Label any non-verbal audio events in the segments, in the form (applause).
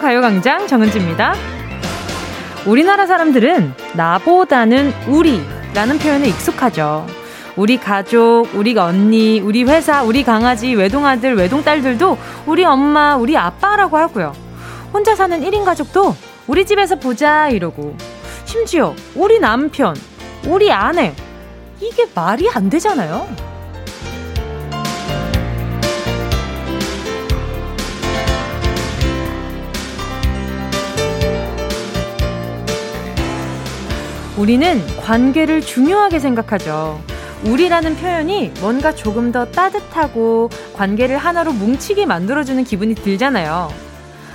가요광장 정은지입니다. 우리나라 사람들은 나보다는 우리라는 표현에 익숙하죠. 우리 가족, 우리 언니, 우리 회사, 우리 강아지, 외동아들, 외동딸들도 우리 엄마, 우리 아빠라고 하고요. 혼자 사는 1인 가족도 우리 집에서 보자 이러고 심지어 우리 남편, 우리 아내 이게 말이 안 되잖아요. 우리는 관계를 중요하게 생각하죠. 우리라는 표현이 뭔가 조금 더 따뜻하고 관계를 하나로 뭉치게 만들어주는 기분이 들잖아요.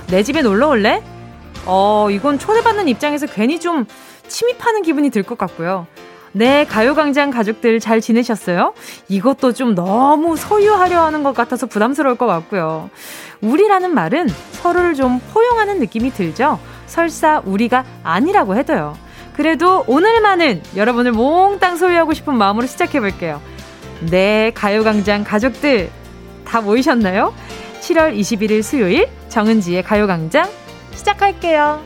내 집에 놀러 올래? 어, 이건 초대받는 입장에서 괜히 좀 침입하는 기분이 들 것 같고요. 네, 가요광장 가족들 잘 지내셨어요? 이것도 좀 너무 소유하려 하는 것 같아서 부담스러울 것 같고요. 우리라는 말은 서로를 좀 포용하는 느낌이 들죠? 설사 우리가 아니라고 해도요. 그래도 오늘만은 여러분을 몽땅 소유하고 싶은 마음으로 시작해볼게요. 네, 가요광장 가족들 다 모이셨나요? 7월 21일 수요일 정은지의 가요광장 시작할게요.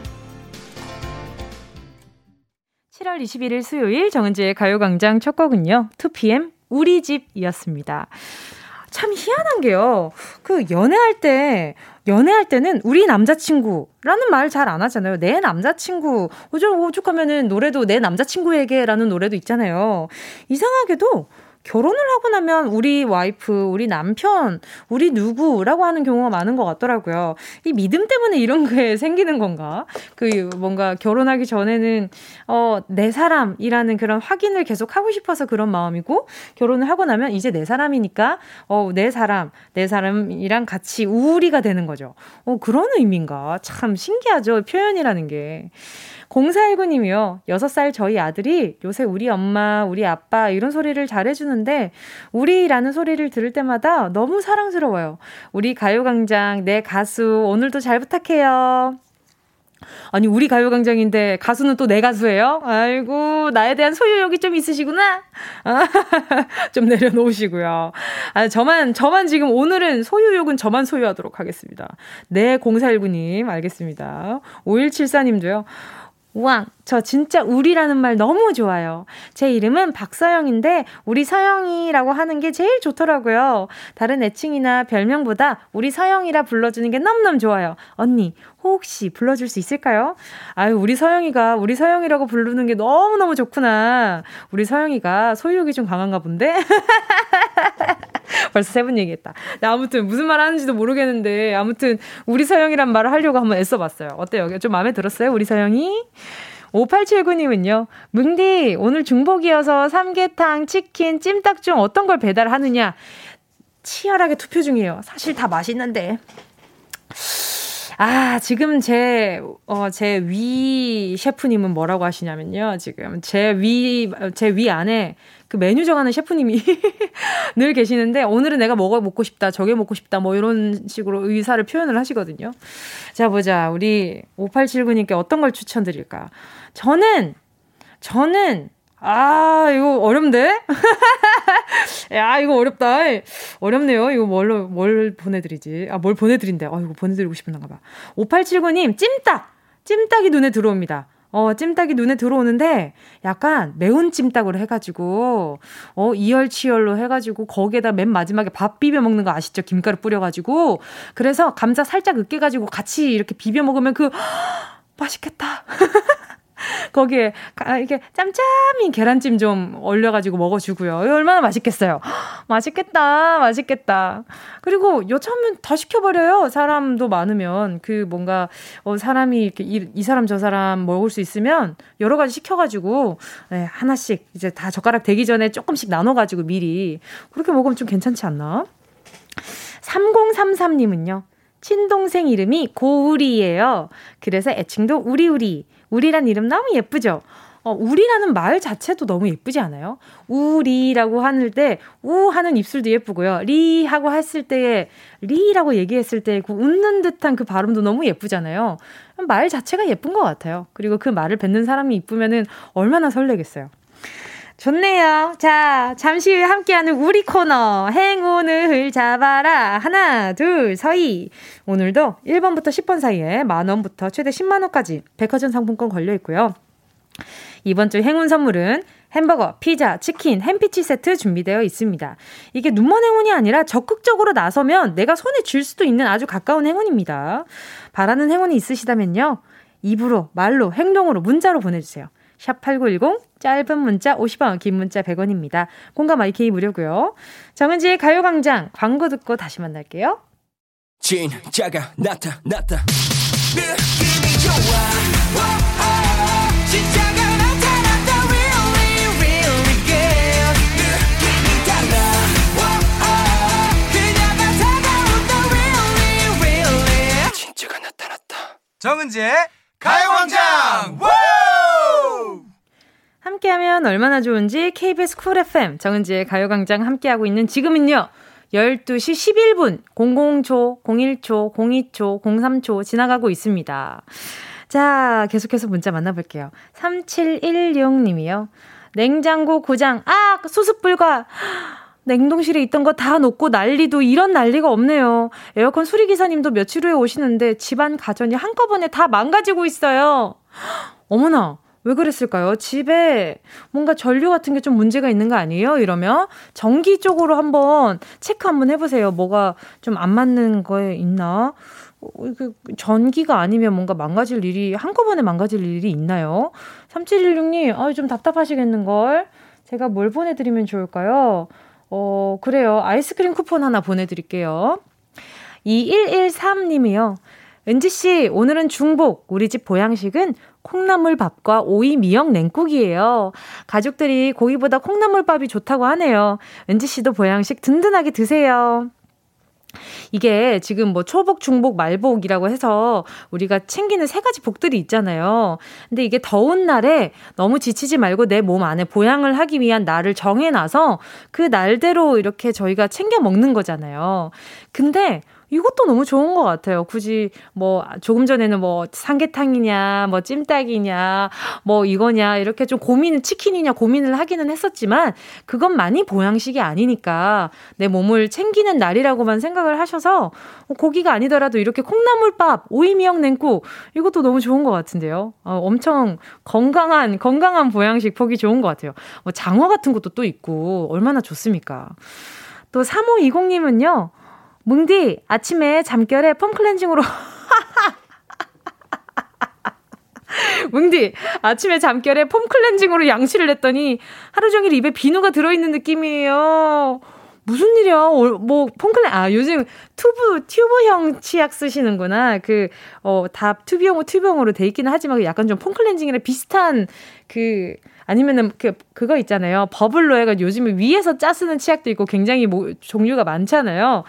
7월 21일 수요일 정은지의 가요광장 첫 곡은요. 2PM 우리 집이었습니다. 참 희한한 게요. 그 연애할 때 연애할 때는 우리 남자친구라는 말 잘 안 하잖아요. 내 남자친구. 오죽 오죽하면은 노래도 내 남자친구에게라는 노래도 있잖아요. 이상하게도 결혼을 하고 나면 우리 와이프, 우리 남편, 우리 누구라고 하는 경우가 많은 것 같더라고요. 이 믿음 때문에 이런 게 (laughs) 생기는 건가? 그 뭔가 결혼하기 전에는 어, 내 사람이라는 그런 확인을 계속 하고 싶어서 그런 마음이고 결혼을 하고 나면 이제 내 사람이니까 어, 내 사람, 내 사람이랑 같이 우리가 되는 거죠. 어, 그런 의미인가? 참 신기하죠. 표현이라는 게. 0419님이요. 6살 저희 아들이 요새 우리 엄마, 우리 아빠 이런 소리를 잘해주는 데 우리라는 소리를 들을 때마다 너무 사랑스러워요. 우리 가요광장, 내 가수, 오늘도 잘 부탁해요. 아니, 우리 가요광장인데 가수는 또 내 가수예요? 아이고, 나에 대한 소유욕이 좀 있으시구나? 아, (laughs) 좀 내려놓으시고요. 아, 저만, 저만 지금 오늘은 소유욕은 저만 소유하도록 하겠습니다. 네, 0419님, 알겠습니다. 5174님도요. 우왕, 저 진짜 우리라는 말 너무 좋아요. 제 이름은 박서영인데 우리 서영이라고 하는 게 제일 좋더라고요. 다른 애칭이나 별명보다 우리 서영이라 불러주는 게 너무너무 좋아요. 언니, 혹시 불러줄 수 있을까요? 아유, 우리 서영이가 우리 서영이라고 부르는 게 너무너무 좋구나. 우리 서영이가 소유욕이 좀 강한가 본데? (laughs) (laughs) 벌써 세 번 얘기했다. 나 아무튼 무슨 말 하는지도 모르겠는데 아무튼 우리 서영이란 말을 하려고 한번 애써봤어요. 어때요? 좀 마음에 들었어요? 우리 서영이? 5879님은요, 뭉디, 오늘 중복이어서 삼계탕, 치킨, 찜닭 중 어떤 걸 배달하느냐? 치열하게 투표 중이에요. 사실 다 맛있는데. 아, 지금 제, 어, 제 위 셰프님은 뭐라고 하시냐면요. 지금 제 위, 제 위 안에 그 메뉴 정하는 셰프님이 (laughs) 늘 계시는데 오늘은 내가 먹어 먹고 싶다, 저게 먹고 싶다, 뭐 이런 식으로 의사를 표현을 하시거든요. 자, 보자. 우리 5879님께 어떤 걸 추천드릴까? 저는, 저는 아, 이거 어렵네? (laughs) 야, 이거 어렵다. 어렵네요. 이거 뭘로, 뭘 보내드리지? 아, 뭘 보내드린대. 아, 이거 보내드리고 싶은가 봐. 5879님, 찜닭! 찜닭이 눈에 들어옵니다. 어, 찜닭이 눈에 들어오는데 약간 매운 찜닭으로 해가지고, 어, 이열치열로 해가지고 거기에다 맨 마지막에 밥 비벼 먹는 거 아시죠? 김가루 뿌려가지고. 그래서 감자 살짝 으깨가지고 같이 이렇게 비벼 먹으면 그, (gasps) 맛있겠다. (laughs) 거기에 이렇게 짬짬이 계란찜 좀 올려가지고 먹어주고요. 얼마나 맛있겠어요. 맛있겠다, 맛있겠다. 그리고 여차하면 다 시켜버려요. 사람도 많으면 그 뭔가 어, 사람이 이렇게 이, 이 사람 저 사람 먹을 수 있으면 여러 가지 시켜가지고 네, 하나씩 이제 다 젓가락 되기 전에 조금씩 나눠가지고 미리 그렇게 먹으면 좀 괜찮지 않나? 3033님은요. 친동생 이름이 고우리예요. 그래서 애칭도 우리우리. 우리란 이름 너무 예쁘죠? 어, 우리라는 말 자체도 너무 예쁘지 않아요? 우리라고 하는 때, 우 하는 입술도 예쁘고요. 리 하고 했을 때, 리라고 얘기했을 때, 그 웃는 듯한 그 발음도 너무 예쁘잖아요. 말 자체가 예쁜 것 같아요. 그리고 그 말을 뱉는 사람이 이쁘면은 얼마나 설레겠어요. 좋네요. 자, 잠시 후에 함께하는 우리 코너. 행운을 잡아라. 하나, 둘, 서희. 오늘도 1번부터 10번 사이에 만원부터 최대 10만원까지 백화점 상품권 걸려 있고요. 이번 주 행운 선물은 햄버거, 피자, 치킨, 햄피치 세트 준비되어 있습니다. 이게 눈먼 행운이 아니라 적극적으로 나서면 내가 손에 쥘 수도 있는 아주 가까운 행운입니다. 바라는 행운이 있으시다면요. 입으로, 말로, 행동으로, 문자로 보내주세요. 샵8910 짧은 문자 50원 긴 문자 100원입니다. 공감 IK 무료고요. 정은지의 가요광장 광고 듣고 다시 만날게요. 진짜가 나타났다 느낌이 좋아. 오 오, 진짜가 나타났다. Really really good 느낌이 달라. 그녀가 다가온다. Really really. 진짜가 나타났다. 정은지의 가요광장 함께하면 얼마나 좋은지 KBS 쿨 FM 정은지의 가요광장 함께하고 있는 지금은요. 12시 11분 00초, 01초, 02초, 03초 지나가고 있습니다. 자, 계속해서 문자 만나볼게요. 3716님이요. 냉장고 고장, 아! 수습 불가! 냉동실에 있던 거 다 놓고 난리도 이런 난리가 없네요. 에어컨 수리기사님도 며칠 후에 오시는데 집안 가전이 한꺼번에 다 망가지고 있어요. 어머나! 왜 그랬을까요? 집에 뭔가 전류 같은 게 좀 문제가 있는 거 아니에요? 이러면 전기 쪽으로 한번 체크 한번 해보세요. 뭐가 좀 안 맞는 거에 있나? 어, 전기가 아니면 뭔가 망가질 일이, 한꺼번에 망가질 일이 있나요? 3716님, 아, 좀 답답하시겠는걸? 제가 뭘 보내드리면 좋을까요? 어, 그래요. 아이스크림 쿠폰 하나 보내드릴게요. 2113님이요. 은지씨, 오늘은 중복. 우리 집 보양식은 콩나물밥과 오이 미역 냉국이에요. 가족들이 고기보다 콩나물밥이 좋다고 하네요. 은지 씨도 보양식 든든하게 드세요. 이게 지금 뭐 초복, 중복, 말복이라고 해서 우리가 챙기는 세 가지 복들이 있잖아요. 근데 이게 더운 날에 너무 지치지 말고 내 몸 안에 보양을 하기 위한 날을 정해놔서 그 날대로 이렇게 저희가 챙겨 먹는 거잖아요. 근데 이것도 너무 좋은 것 같아요. 굳이 뭐 조금 전에는 뭐 삼계탕이냐, 뭐 찜닭이냐, 뭐 이거냐 이렇게 좀 고민은 치킨이냐 고민을 하기는 했었지만 그것만이 보양식이 아니니까 내 몸을 챙기는 날이라고만 생각을 하셔서 고기가 아니더라도 이렇게 콩나물밥, 오이미역 냉국 이것도 너무 좋은 것 같은데요. 어, 엄청 건강한 건강한 보양식 보기 좋은 것 같아요. 뭐 장어 같은 것도 또 있고 얼마나 좋습니까? 또 3520님은요. 뭉디, 아침에 잠결에 폼 클렌징으로. (laughs) 뭉디, 아침에 잠결에 폼 클렌징으로 양치를 했더니 하루 종일 입에 비누가 들어있는 느낌이에요. 무슨 일이야? 뭐, 폼클렌, 아, 요즘 튜브, 튜브형 치약 쓰시는구나. 그, 어, 다 튜브형으로 튜브형으로 돼 있기는 하지만 약간 좀 폼클렌징이랑 비슷한 그, 아니면은 그, 그거 있잖아요. 버블로 해가 요즘에 위에서 짜 쓰는 치약도 있고 굉장히 뭐, 종류가 많잖아요.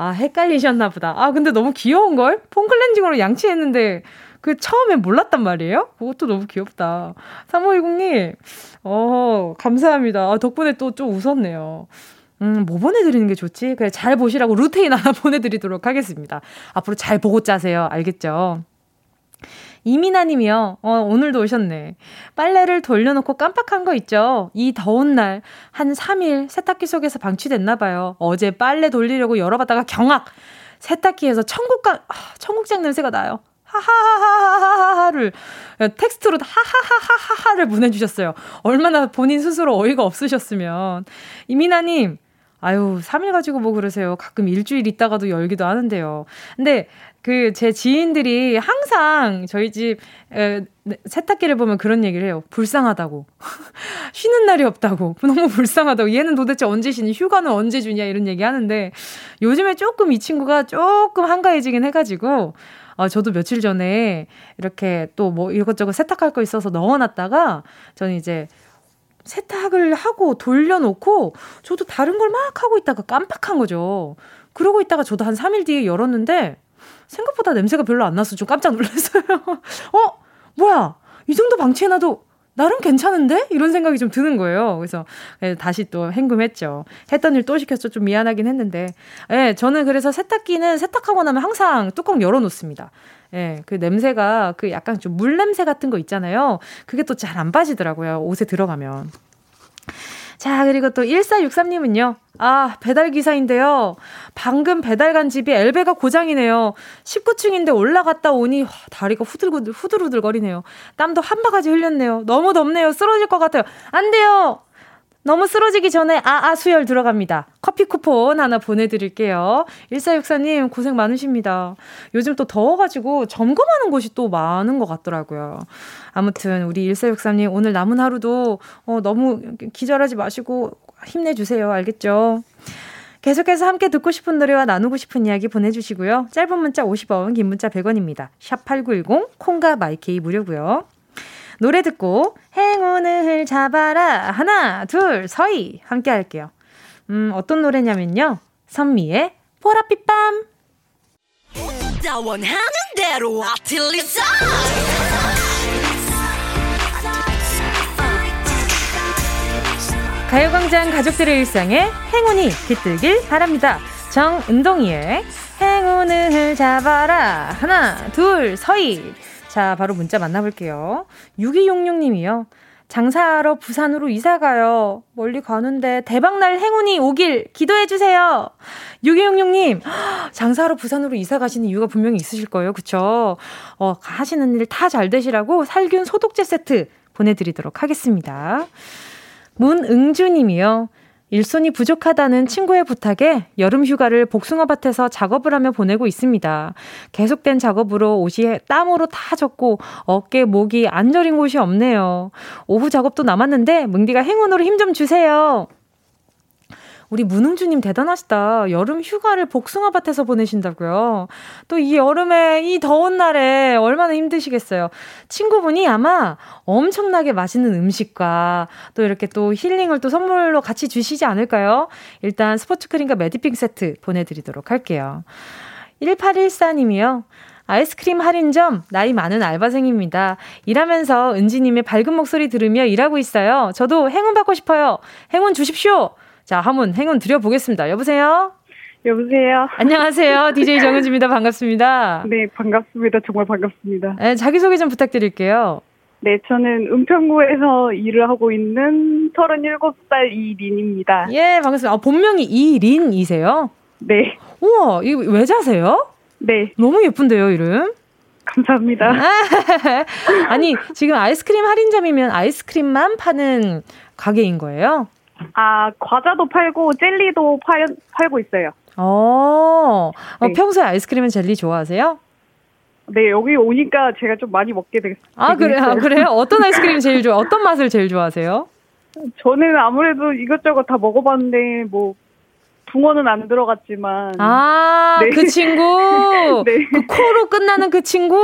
아, 헷갈리셨나 보다. 아, 근데 너무 귀여운걸? 폼클렌징으로 양치했는데, 그 처음에 몰랐단 말이에요? 그것도 너무 귀엽다. 3510님, 어, 감사합니다. 아, 덕분에 또 좀 웃었네요. 음, 뭐 보내드리는 게 좋지? 그래, 잘 보시라고 루테인 하나 (laughs) 보내드리도록 하겠습니다. 앞으로 잘 보고 짜세요. 알겠죠? 이민아 님이요. 어, 오늘도 오셨네. 빨래를 돌려놓고 깜빡한 거 있죠? 이 더운 날, 한 3일 세탁기 속에서 방치됐나봐요. 어제 빨래 돌리려고 열어봤다가 경악! 세탁기에서 청국장, 아, 청국장 냄새가 나요. 하하하하하하를 텍스트로 하하하하하를 보내주셨어요. 얼마나 본인 스스로 어이가 없으셨으면. 이민아님, 아유, 3일 가지고 뭐 그러세요. 가끔 일주일 있다가도 열기도 하는데요. 근데 그 제 지인들이 항상 저희 집 에, 네, 세탁기를 보면 그런 얘기를 해요. 불쌍하다고. (laughs) 쉬는 날이 없다고. (laughs) 너무 불쌍하다고. 얘는 도대체 언제 쉬니? 휴가는 언제 주냐? 이런 얘기 하는데 요즘에 조금 이 친구가 조금 한가해지긴 해가지고 아, 저도 며칠 전에 이렇게 또 뭐 이것저것 세탁할 거 있어서 넣어놨다가 저는 이제 세탁을 하고 돌려놓고 저도 다른 걸 막 하고 있다가 깜빡한 거죠. 그러고 있다가 저도 한 3일 뒤에 열었는데 생각보다 냄새가 별로 안 나서 좀 깜짝 놀랐어요. (laughs) 어? 뭐야? 이 정도 방치해놔도 나름 괜찮은데? 이런 생각이 좀 드는 거예요. 그래서 예, 다시 또 hen금했죠. 했던 일 또 시켰죠. 좀 미안하긴 했는데. 예, 저는 그래서 세탁기는 세탁하고 나면 항상 뚜껑 열어놓습니다. 예, 그 냄새가 그 약간 좀 물 냄새 같은 거 있잖아요. 그게 또 잘 안 빠지더라고요. 옷에 들어가면. 자, 그리고 또 1463님은요. 아, 배달 기사인데요. 방금 배달 간 집이 엘베가 고장이네요. 19층인데 올라갔다 오니 다리가 후들후들, 후들후들 거리네요. 땀도 한 바가지 흘렸네요. 너무 덥네요. 쓰러질 것 같아요. 안 돼요! 너무 쓰러지기 전에 아아 수혈 들어갑니다. 커피 쿠폰 하나 보내드릴게요. 1464님 고생 많으십니다. 요즘 또 더워가지고 점검하는 곳이 또 많은 것 같더라고요. 아무튼 우리 1463님 오늘 남은 하루도 어, 너무 기절하지 마시고 힘내주세요. 알겠죠? 계속해서 함께 듣고 싶은 노래와 나누고 싶은 이야기 보내주시고요. 짧은 문자 50원, 긴 문자 100원입니다. 샵 8910, 콩과 마이케이 무료고요. 노래 듣고 행운을 잡아라 하나 둘 서희 함께 할게요. 음 어떤 노래냐면요. 선미의 보랏빛 밤. 가요광장 가족들의 일상에 행운이 깃들길 바랍니다. 정은동이의 행운을 잡아라. 하나, 둘, 서희. 자, 바로 문자 만나볼게요. 6266님이요. 장사하러 부산으로 이사가요. 멀리 가는데 대박날 행운이 오길 기도해주세요. 6266님, 장사하러 부산으로 이사 가시는 (gasps) 이유가 분명히 있으실 거예요. 그쵸? 어, 하시는 일 다 잘 되시라고 살균 소독제 세트 보내드리도록 하겠습니다. 문응주님이요. 일손이 부족하다는 친구의 부탁에 여름 휴가를 복숭아밭에서 작업을 하며 보내고 있습니다. 계속된 작업으로 옷이 땀으로 다 젖고 어깨, 목이 안 저린 곳이 없네요. 오후 작업도 남았는데 뭉디가 행운으로 힘 좀 주세요. 우리 문흥주님 대단하시다. 여름 휴가를 복숭아밭에서 보내신다고요. 또 이 여름에 이 더운 날에 얼마나 힘드시겠어요. 친구분이 아마 엄청나게 맛있는 음식과 또 이렇게 또 힐링을 또 선물로 같이 주시지 않을까요? 일단 스포츠 크림과 매디핑 세트 보내드리도록 할게요. 1814님이요. 아이스크림 할인점 나이 많은 알바생입니다. 일하면서 은지님의 밝은 목소리 들으며 일하고 있어요. 저도 행운 받고 싶어요. 행운 주십시오. 자, 한번 행운 드려보겠습니다. 여보세요? 여보세요? 안녕하세요. (laughs) DJ 정은지입니다. 반갑습니다. 네, 반갑습니다. 정말 반갑습니다. 네, 자기소개 좀 부탁드릴게요. 네, 저는 은평구에서 일을 하고 있는 37살 이린입니다. 예, 반갑습니다. 아, 본명이 이린이세요? 네. 우와, 이거 외자세요? 네. 너무 예쁜데요, 이름? 감사합니다. (laughs) 아니, 지금 아이스크림 할인점이면 아이스크림만 파는 가게인 거예요? 아, 과자도 팔고 젤리도 팔, 팔고 있어요. 어, 어 네. 평소에 아이스크림은 젤리 좋아하세요? 네, 여기 오니까 제가 좀 많이 먹게 됐어요. 아, 그래, 아, 그래요? 어떤 (laughs) 아이스크림 제일 좋아, 어떤 맛을 제일 좋아하세요? 저는 아무래도 이것저것 다 먹어봤는데, 뭐, 붕어는 안 들어갔지만. 아, 네. 그 친구? (laughs) 네. 그 코로 끝나는 그 친구?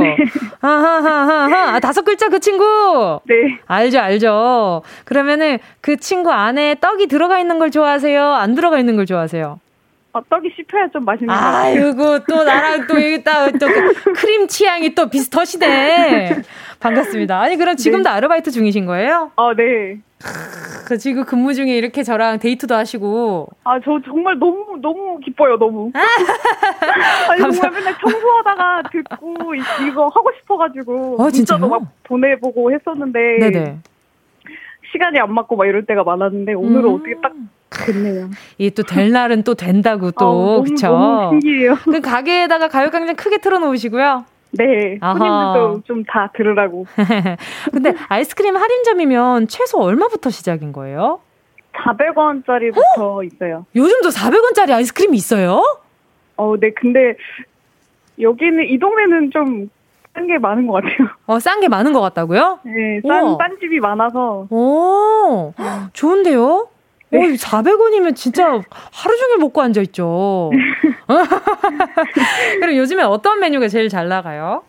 네. 하하하하. 아, 다섯 글자 그 친구? 네. 알죠, 알죠. 그러면은 그 친구 안에 떡이 들어가 있는 걸 좋아하세요? 안 들어가 있는 걸 좋아하세요? 아, 떡이 씹혀야 좀 맛있는 거 같아요. 아이고, 또 나랑 또 여기 딱, 또그 크림 취향이 또 비슷하시네. 반갑습니다. 아니, 그럼 지금도 네. 아르바이트 중이신 거예요? 아, 네. 그 지금 근무 중에 이렇게 저랑 데이트도 하시고. 아, 저 정말 너무, 너무 기뻐요, 너무. (laughs) 아니, 정말 맨날 청소하다가 듣고 이거 하고 싶어가지고. 어, 진짜로 막 보내보고 했었는데. 네네. 시간이 안 맞고 막 이럴 때가 많았는데, 오늘은 음. 어떻게 딱 됐네요. 이또 될 날은 또 된다고 또, 아, 그쵸? 너무 신기해요. 그 가게에다가 가요광장 크게 틀어놓으시고요. 네, 손님들도 좀 다 들으라고. (laughs) 근데 아이스크림 할인점이면 최소 얼마부터 시작인 거예요? 400원짜리부터 어? 있어요. 요즘도 400원짜리 아이스크림이 있어요? 어, 네, 근데 여기는 이 동네는 좀 싼 게 많은 것 같아요. (laughs) 어, 싼 게 많은 것 같다고요? 네, 싼, 싼 집이 많아서. 오, 좋은데요? 네. 오, 400원이면 진짜 하루 종일 먹고 앉아있죠. (laughs) 그럼 요즘에 어떤 메뉴가 제일 잘 나가요?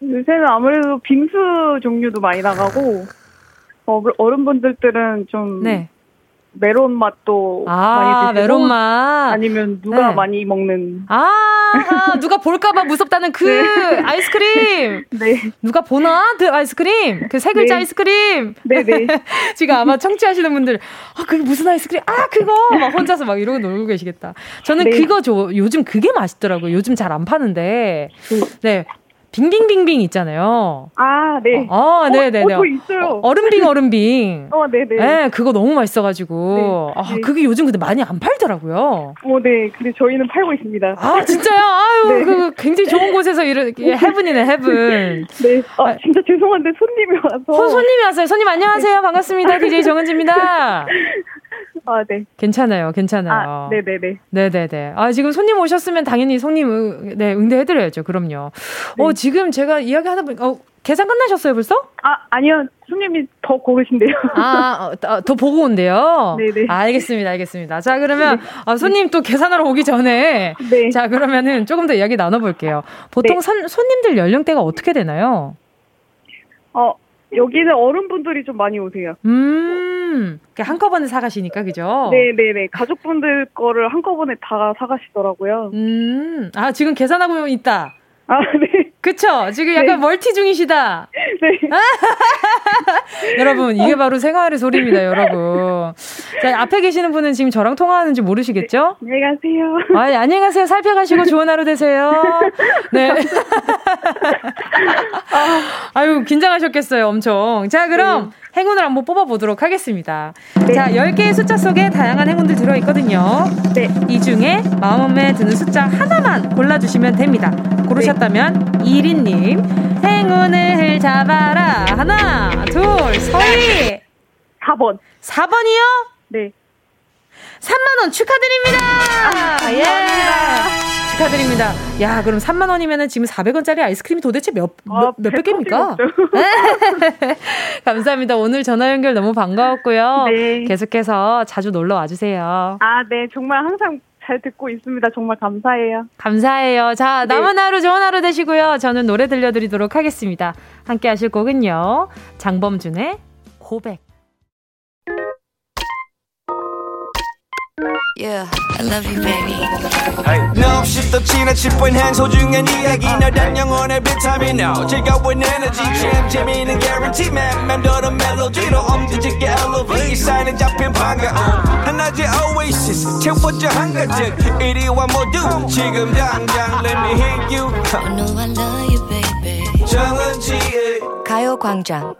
요새는 아무래도 빙수 종류도 많이 나가고, 어, 어른분들들은 좀 네. 메론 맛도 아, 많이 드시고 메론 맛. 아니면 누가 네. 많이 먹는 아, 아 누가 볼까봐 무섭다는 그 네. 아이스크림. (laughs) 네. 누가 보나? 그 아이스크림. 그 세 글자 네. 아이스크림. 네네. 네. (laughs) 지금 아마 청취하시는 분들 아 그게 무슨 아이스크림? 아 그거! 막 혼자서 막 이러고 놀고 계시겠다. 저는 네. 그거 죠 요즘 그게 맛있더라고요. 요즘 잘 안 파는데. 네 빙빙빙빙 있잖아요. 아, 네. 어, 네 네네. 어, 어, 있어요. 얼음빙, 얼음빙. 어, 네 네. 네, 그거 너무 맛있어가지고. 네, 아, 네. 그게 요즘 근데 많이 안 팔더라고요. 어, 네. 근데 저희는 팔고 있습니다. 아, 진짜요? 아유, 네. 그 굉장히 좋은 곳에서 이렇게 해븐이네, 해븐. 네. 아, 아, 진짜 죄송한데 손님이 와서. 손, 손님이 왔어요. 손님 안녕하세요. 네. 반갑습니다. DJ 정은지입니다. (laughs) 아, 네. 괜찮아요, 괜찮아요. 아, 네네네. 네네네. 아, 지금 손님 오셨으면 당연히 손님, 응, 네, 응대해드려야죠. 그럼요. 네. 어, 지금 제가 이야기 하다 보니까, 어, 계산 끝나셨어요, 벌써? 아, 아니요. 손님이 더 고르신데요. 아, 어, 더, 더 보고 온대요? 네네. 아, 알겠습니다, 알겠습니다. 자, 그러면, 네. 아, 손님 또 계산하러 오기 전에. 네. 자, 그러면은 조금 더 이야기 나눠볼게요. 보통 네. 선, 손님들 연령대가 어떻게 되나요? 어, 여기는 어른분들이 좀 많이 오세요. 음, 한꺼번에 사가시니까, 그죠? 네네네. 가족분들 거를 한꺼번에 다 사가시더라고요. 음, 아, 지금 계산하고 있다. 아, 네. 그쵸? 지금 약간 네. 멀티 중이시다. 네. (laughs) 여러분, 이게 바로 생활의 소리입니다, 여러분. 자, 앞에 계시는 분은 지금 저랑 통화하는지 모르시겠죠? 네, 안녕히 가세요. 아, 예, 안녕히 가세요. 살펴가시고 좋은 하루 되세요. 네. (laughs) 아유, 긴장하셨겠어요, 엄청. 자, 그럼. 네. 행운을 한번 뽑아보도록 하겠습니다. 네. 자, 10개의 숫자 속에 다양한 행운들 들어있거든요. 네. 이 중에 마음에 드는 숫자 하나만 골라주시면 됩니다. 고르셨다면 네. 1인님, 행운을 잡아라. 하나, 둘, 서희. 4번. 4번이요? 네. 3만 원 축하드립니다! 아, 예! 축하드립니다. 야, 그럼 3만 원이면은 지금 400원짜리 아이스크림이 도대체 몇, 아, 몇, 몇 개입니까? (laughs) 감사합니다. 오늘 전화 연결 너무 반가웠고요. 네. 계속해서 자주 놀러 와 주세요. 아, 네. 정말 항상 잘 듣고 있습니다. 정말 감사해요. 감사해요. 자, 네. 남은 하루 좋은 하루 되시고요. 저는 노래 들려드리도록 하겠습니다. 함께 하실 곡은요. 장범준의 고백. Yeah, I love you, baby. No, 없이 또 지나칠 뻔한 소중한 이야기. 너란 영혼의 비타민. No 즐거운 에너지. 참 재미있는 guarantee man. 맘대로 멜로디로 엄지짓게 elevate 사인은 잡힌 반가움 하나의 oasis. 채워져 한가득 이리와 모두 지금 당장 let me hit you. I know I love you, baby. 정은지의 가요광장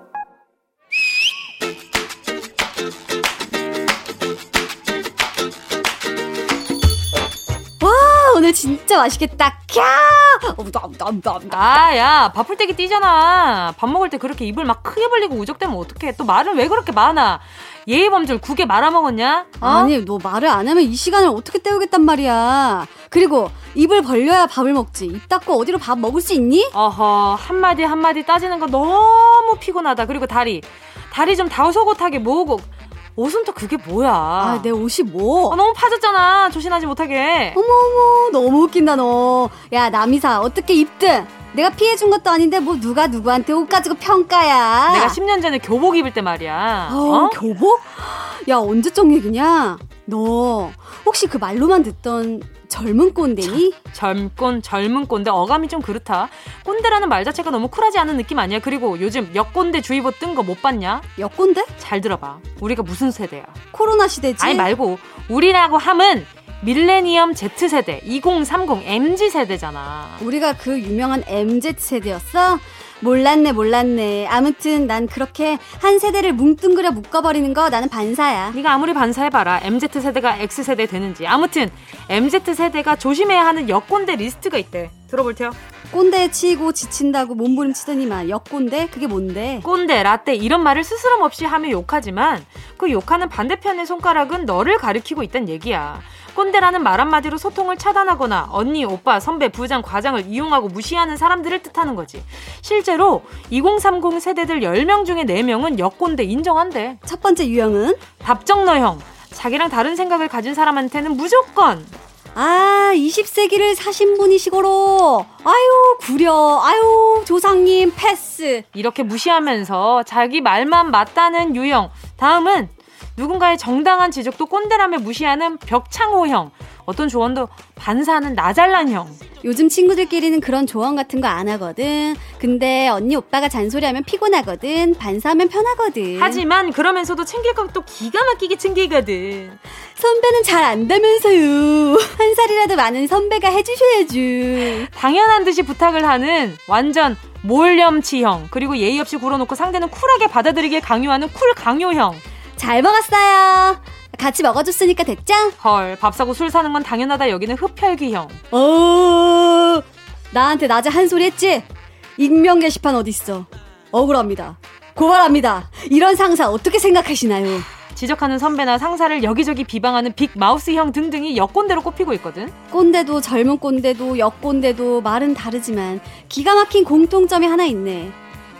오늘 진짜 맛있겠다. 캬! 아, 야, 바쁠 때기 뛰잖아. 밥 먹을 때 그렇게 입을 막 크게 벌리고 우적대면 어떡해. 또 말을 왜 그렇게 많아? 예의범절 국에 말아먹었냐? 어? 아니, 너 말을 안 하면 이 시간을 어떻게 때우겠단 말이야. 그리고 입을 벌려야 밥을 먹지. 입 닫고 어디로 밥 먹을 수 있니? 어허, 한마디 한마디 따지는 거 너무 피곤하다. 그리고 다리. 다리 좀 다소곳하게 모으고 옷은 또 그게 뭐야? 아, 내 옷이 뭐? 아, 너무 파졌잖아. 조신하지 못하게. 어머 어머, 너무 웃긴다, 너. 야, 남이사, 어떻게 입든? 내가 피해준 것도 아닌데 뭐 누가 누구한테 옷 가지고 평가야. 내가 10년 전에 교복 입을 때 말이야. 어, 어? 교복? 야, 언제적 얘기냐? 너 혹시 그 말로만 듣던 젊은 꼰대니? 젊꼰 젊은 꼰대 어감이 좀 그렇다. 꼰대라는 말 자체가 너무 쿨하지 않은 느낌 아니야? 그리고 요즘 여꼰대 주의보 뜬 거 못 봤냐? 여꼰대? 잘 들어봐. 우리가 무슨 세대야? 코로나 시대지. 아니 말고 우리라고 함은 밀레니엄 Z세대, 2030 MZ세대잖아. 우리가 그 유명한 MZ세대였어? 몰랐네, 몰랐네. 아무튼 난 그렇게 한 세대를 뭉뚱그려 묶어버리는 거 나는 반사야. 네가 아무리 반사해봐라. MZ세대가 X세대 되는지. 아무튼 MZ세대가 조심해야 하는 여꼰대 리스트가 있대. 들어볼 테요. 꼰대 치고 지친다고 몸부림치더니만 여꼰대? 그게 뭔데? 꼰대, 라떼 이런 말을 스스럼 없이 하며 욕하지만 그 욕하는 반대편의 손가락은 너를 가리키고 있단 얘기야. 꼰대라는 말 한마디로 소통을 차단하거나 언니, 오빠, 선배, 부장, 과장을 이용하고 무시하는 사람들을 뜻하는 거지. 실제로 2030 세대들 10명 중에 4명은 여꼰대 인정한대. 첫 번째 유형은? 답정너형. 자기랑 다른 생각을 가진 사람한테는 무조건 아, 20세기를 사신 분이시고로. 아유, 구려. 아유, 조상님, 패스. 이렇게 무시하면서 자기 말만 맞다는 유형. 다음은 누군가의 정당한 지적도 꼰대라며 무시하는 벽창호형. 어떤 조언도 반사하는 나잘난 형. 요즘 친구들끼리는 그런 조언 같은 거 안 하거든. 근데 언니 오빠가 잔소리하면 피곤하거든. 반사하면 편하거든. 하지만 그러면서도 챙길 건 또 기가 막히게 챙기거든. 선배는 잘 안다면서요. 한 살이라도 많은 선배가 해주셔야죠. 당연한 듯이 부탁을 하는 완전 몰염치형 그리고 예의 없이 굴어놓고 상대는 쿨하게 받아들이길 강요하는 쿨 강요형. 잘 먹었어요. 같이 먹어줬으니까 됐죠? 헐, 밥 사고 술 사는 건 당연하다 여기는 흡혈귀형. 어, 나한테 낮에 한 소리 했지? 익명 게시판 어딨어? 억울합니다. 고발합니다. 이런 상사 어떻게 생각하시나요? 지적하는 선배나 상사를 여기저기 비방하는 big mouth형 등등이 여꼰대로 꼽히고 있거든. 꼰대도 젊은 꼰대도 여꼰대도 말은 다르지만 기가 막힌 공통점이 하나 있네.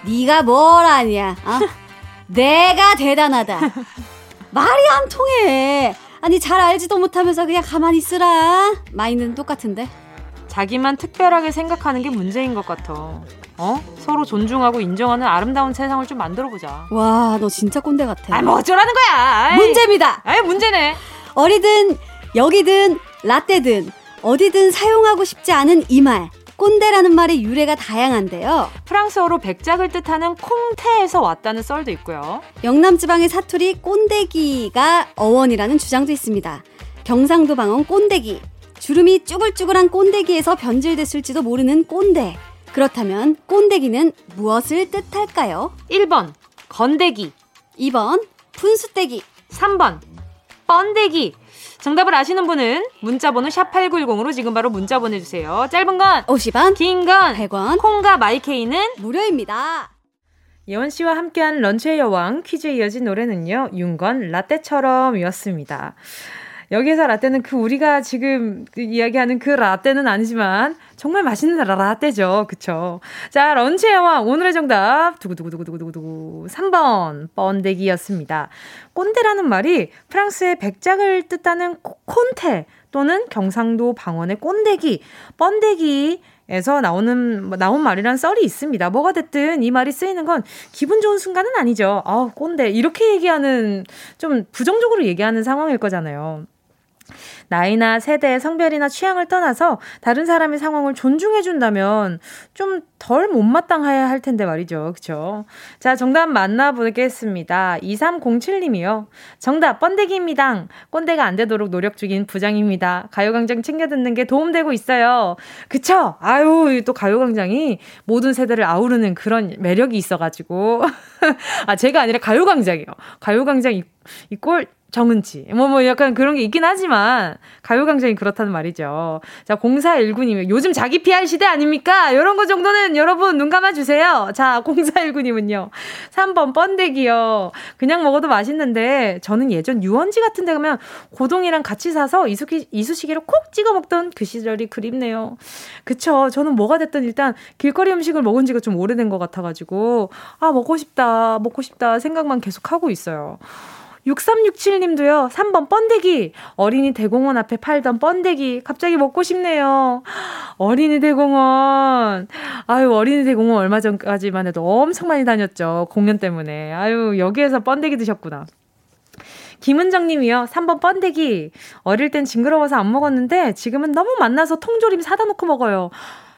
네가 뭘 아냐? 어? (laughs) 내가 대단하다. (laughs) 말이 안 통해. 아니 잘 알지도 못하면서 그냥 가만히 있으라. 마인드는 똑같은데. 자기만 특별하게 생각하는 게 문제인 것 같아. 어? 서로 존중하고 인정하는 아름다운 세상을 좀 만들어 보자. 와, 너 진짜 꼰대 같아. 아, 뭐 어쩌라는 거야. 아이. 문제입니다. 아, 문제네. 어리든 여기든 라떼든 어디든 사용하고 싶지 않은 이 말. 꼰대라는 말의 유래가 다양한데요. 프랑스어로 백작을 뜻하는 콩테에서 왔다는 썰도 있고요. 영남 지방의 사투리 꼰대기가 어원이라는 주장도 있습니다. 경상도 방언 꼰대기. 주름이 쭈글쭈글한 꼰대기에서 변질됐을지도 모르는 꼰대. 그렇다면 꼰대기는 무엇을 뜻할까요? 1번 건대기 2번 푼수대기 3번 뻔대기 정답을 아시는 분은 문자번호 샵8910으로 지금 바로 문자 보내주세요. 짧은 건 50원, 긴 건 100원, 콩과 마이케이는 무료입니다. 예원 씨와 함께한 런치의 여왕 퀴즈에 이어진 노래는요. 윤건 라떼처럼 이었습니다. 여기에서 라떼는 그 우리가 지금 그 이야기하는 그 라떼는 아니지만 정말 맛있는 라떼죠. 그쵸? 자, 런치의 왕 오늘의 정답 두구두구두구두구두구 3번 번데기였습니다. 꼰대라는 말이 프랑스의 백작을 뜻하는 콘테 또는 경상도 방언의 꼰대기, 번데기 에서 나오는 나온 말이란 썰이 있습니다. 뭐가 됐든 이 말이 쓰이는 건 기분 좋은 순간은 아니죠. 아, 꼰대 이렇게 얘기하는 좀 부정적으로 얘기하는 상황일 거잖아요. 나이나 세대, 성별이나 취향을 떠나서 다른 사람의 상황을 존중해준다면 좀 덜 못마땅해야 할 텐데 말이죠. 그쵸? 자, 정답 만나보겠습니다. 2307님이요. 정답, 번데기입니다. 꼰대가 안 되도록 노력 중인 부장입니다. 가요광장 챙겨 듣는 게 도움되고 있어요. 그쵸? 아유, 또 가요광장이 모든 세대를 아우르는 그런 매력이 있어가지고. (laughs) 아, 제가 아니라 가요광장이요. 가요광장 이, 이 꼴, 정은지. 뭐, 뭐, 약간 그런 게 있긴 하지만, 가요광장이 그렇다는 말이죠. 자, 0419님이 요즘 자기 PR 시대 아닙니까? 이런 거 정도는 여러분 눈 감아주세요. 자, 0419님은요. 3번 번데기요. 그냥 먹어도 맛있는데, 저는 예전 유원지 같은 데 가면 고동이랑 같이 사서 이수기, 이수시개로 콕 찍어 먹던 그 시절이 그립네요. 그쵸. 저는 뭐가 됐든 일단 길거리 음식을 먹은 지가 좀 오래된 것 같아가지고, 아, 먹고 싶다, 먹고 싶다 생각만 계속 하고 있어요. 6367님도요, 3번 번데기. 어린이 대공원 앞에 팔던 번데기. 갑자기 먹고 싶네요. 어린이 대공원. 아유, 어린이 대공원 얼마 전까지만 해도 엄청 많이 다녔죠. 공연 때문에. 아유, 여기에서 번데기 드셨구나. 김은정 님이요. 3번 번데기. 어릴 땐 징그러워서 안 먹었는데 지금은 너무 만나서 통조림 사다 놓고 먹어요.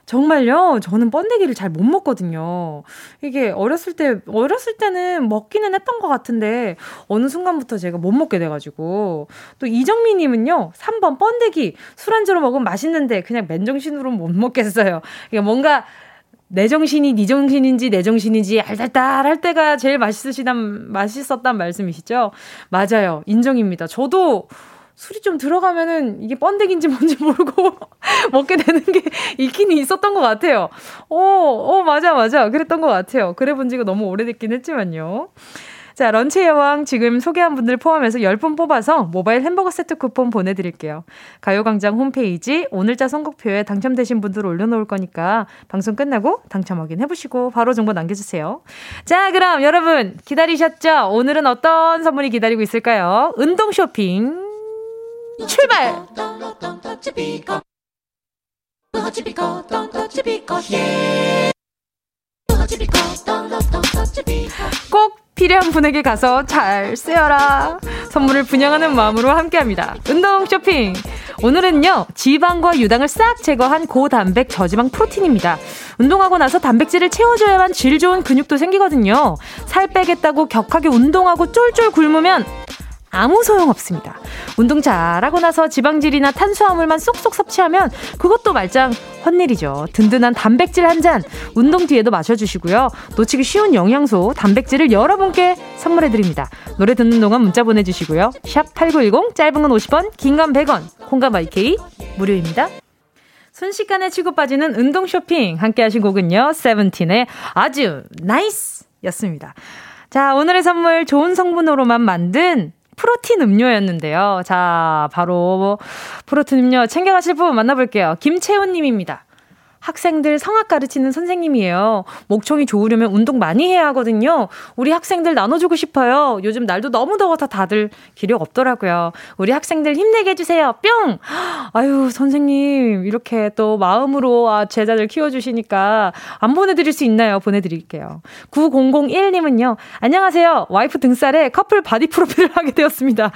정말요? 저는 번데기를 잘 못 먹거든요. 이게 어렸을 때, 어렸을 때는 먹기는 했던 것 같은데, 어느 순간부터 제가 못 먹게 돼가지고. 또 이정미님은요, 3번 번데기. 술안주로 먹으면 맛있는데, 그냥 맨정신으로는 못 먹겠어요. 이게 뭔가, 내 정신이 네 정신인지 내 정신인지 알달달 할 때가 제일 맛있으시단, 맛있었단 말씀이시죠? 맞아요. 인정입니다. 저도 술이 좀 들어가면은 이게 번데기인지 뭔지 모르고 (laughs) 먹게 되는 게 있긴 있었던 것 같아요. 어, 어, 맞아, 맞아. 그랬던 것 같아요. 그래 본 지가 너무 오래됐긴 했지만요. 자, 런치 여왕 지금 소개한 분들 포함해서 10분 뽑아서 모바일 햄버거 세트 쿠폰 보내드릴게요. 가요광장 홈페이지 오늘자 선곡표에 당첨되신 분들 올려놓을 거니까 방송 끝나고 당첨 확인해보시고 바로 정보 남겨주세요. 자, 그럼 여러분 기다리셨죠? 오늘은 어떤 선물이 기다리고 있을까요? 운동 쇼핑 출발! 꼭 필요한 분에게 가서 잘 쓰여라. 선물을 분양하는 마음으로 함께 합니다. 운동 쇼핑. 오늘은요, 지방과 유당을 싹 제거한 고단백 저지방 프로틴입니다. 운동하고 나서 단백질을 채워줘야만 질 좋은 근육도 생기거든요. 살 빼겠다고 격하게 운동하고 쫄쫄 굶으면 아무 소용 없습니다. 운동 잘하고 나서 지방질이나 탄수화물만 쏙쏙 섭취하면 그것도 말짱 헛일이죠. 든든한 단백질 한 잔 운동 뒤에도 마셔주시고요. 놓치기 쉬운 영양소 단백질을 여러분께 선물해드립니다. 노래 듣는 동안 문자 보내주시고요. 샵 8910 짧은 건 50원 긴 건 100원 콩과 마이케이 무료입니다. 순식간에 치고 빠지는 운동 쇼핑 함께 하신 곡은요. 세븐틴의 아주 NICE 였습니다. 자, 오늘의 선물 좋은 성분으로만 만든 프로틴 음료였는데요. 자, 바로 프로틴 음료 챙겨가실 분 만나볼게요. 김채훈 님입니다. 학생들 성악 가르치는 선생님이에요. 목청이 좋으려면 운동 많이 해야 하거든요. 우리 학생들 나눠주고 싶어요. 요즘 날도 너무 더워서 다들 기력 없더라고요. 우리 학생들 힘내게 해주세요. 뿅! 아유, 선생님, 이렇게 또 마음으로 아, 제자들 키워주시니까 안 보내드릴 수 있나요? 보내드릴게요. 9001님은요. 안녕하세요. 와이프 등살에 커플 바디 프로필을 (laughs) 하게 되었습니다.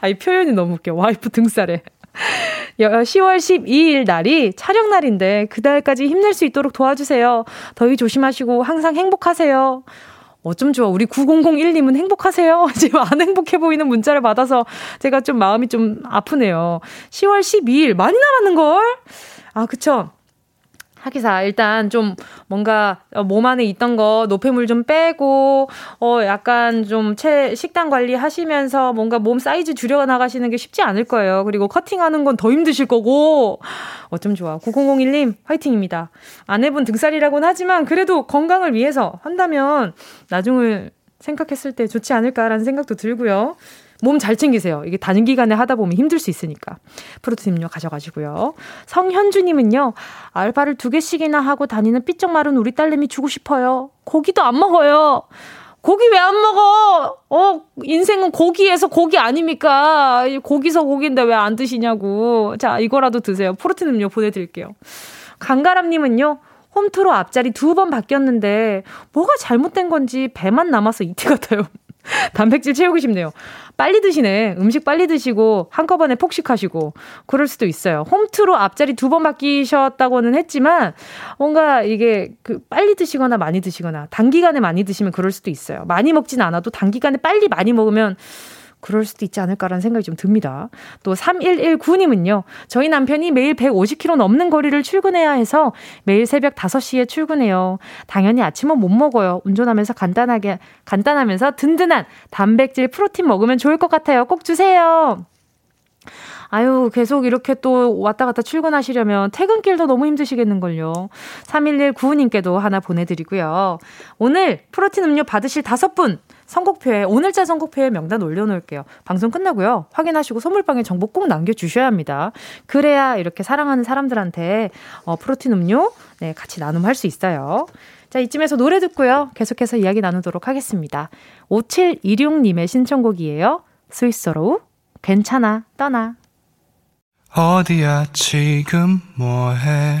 아, 이 표현이 너무 웃겨. 와이프 등살에. 10월 12일 날이 촬영 날인데 그달까지 힘낼 수 있도록 도와주세요. 더위 조심하시고 항상 행복하세요. 어쩜 좋아. 우리 9001님은 행복하세요? (laughs) 지금 안 행복해 보이는 문자를 받아서 제가 좀 마음이 좀 아프네요. 10월 12일 많이 남았는걸? 아, 그쵸. 하기사 일단 좀 뭔가 몸 안에 있던 거 노폐물 좀 빼고 어 약간 좀 체, 식단 관리 하시면서 뭔가 몸 사이즈 줄여 나가시는 게 쉽지 않을 거예요. 그리고 커팅하는 건 더 힘드실 거고 어쩜 좋아. 9001님 화이팅입니다. 아내분 등살이라고는 하지만 그래도 건강을 위해서 한다면 나중을 생각했을 때 좋지 않을까라는 생각도 들고요. 몸 잘 챙기세요. 이게 단기간에 하다 보면 힘들 수 있으니까. 프로틴 음료 가져가시고요. 성현주님은요, 알바를 두 개씩이나 하고 다니는 삐쩍 마른 우리 딸내미 주고 싶어요. 고기도 안 먹어요. 고기 왜 안 먹어? 어, 인생은 고기에서 고기 아닙니까? 고기서 고기인데 왜 안 드시냐고. 자, 이거라도 드세요. 프로틴 음료 보내드릴게요. 강가람님은요, 홈트로 앞자리 두 번 바뀌었는데, 뭐가 잘못된 건지 배만 남아서 이티 같아요. (laughs) 단백질 채우고 싶네요. 빨리 드시네. 음식 빨리 드시고 한꺼번에 폭식하시고 그럴 수도 있어요. 홈트로 앞자리 두 번 바뀌셨다고는 했지만 뭔가 이게 그 빨리 드시거나 많이 드시거나 단기간에 많이 드시면 그럴 수도 있어요. 많이 먹진 않아도 단기간에 빨리 많이 먹으면 그럴 수도 있지 않을까라는 생각이 좀 듭니다. 또 3119님은요. 저희 남편이 매일 150km 넘는 거리를 출근해야 해서 매일 새벽 5시에 출근해요. 당연히 아침은 못 먹어요. 운전하면서 간단하게 간단하면서 든든한 단백질 프로틴 먹으면 좋을 것 같아요. 꼭 주세요. 아유, 계속 이렇게 또 왔다 갔다 출근하시려면 퇴근길도 너무 힘드시겠는걸요. 3119님께도 하나 보내드리고요. 오늘 프로틴 음료 받으실 다섯 분 선곡표에 오늘자 선곡표에 명단 올려놓을게요. 방송 끝나고요. 확인하시고 선물방에 정보 꼭 남겨주셔야 합니다. 그래야 이렇게 사랑하는 사람들한테 어, 프로틴 음료 네, 같이 나눔할 수 있어요. 자, 이쯤에서 노래 듣고요. 계속해서 이야기 나누도록 하겠습니다. 5726님의 신청곡이에요. 스위스로 괜찮아, 떠나. 어디야, 지금 뭐해?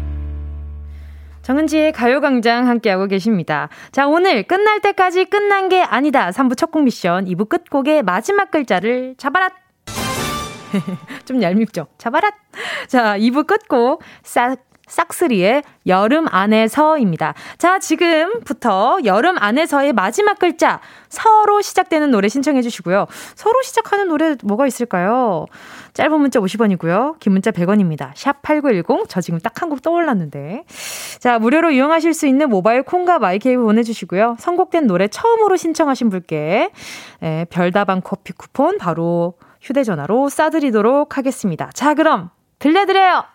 정은지의 가요광장 함께하고 계십니다. 자, 오늘 끝날 때까지 끝난 게 아니다. 3부 첫 곡 미션, 2부 끝곡의 마지막 글자를 잡아라! (laughs) 좀 얄밉죠? 잡아라! 자, 2부 끝곡, 싹, 싹쓰리의 여름 안에서입니다. 자, 지금부터 여름 안에서의 마지막 글자, 서로 시작되는 노래 신청해 주시고요. 서로 시작하는 노래 뭐가 있을까요? 짧은 문자 50원이고요. 긴 문자 100원입니다. 샵 8910. 저 지금 딱 한 곡 떠올랐는데. 자, 무료로 이용하실 수 있는 모바일 콩과 마이케이로 보내주시고요. 선곡된 노래 처음으로 신청하신 분께 예, 별다방 커피 쿠폰 바로 휴대전화로 싸드리도록 하겠습니다. 자, 그럼 들려드려요!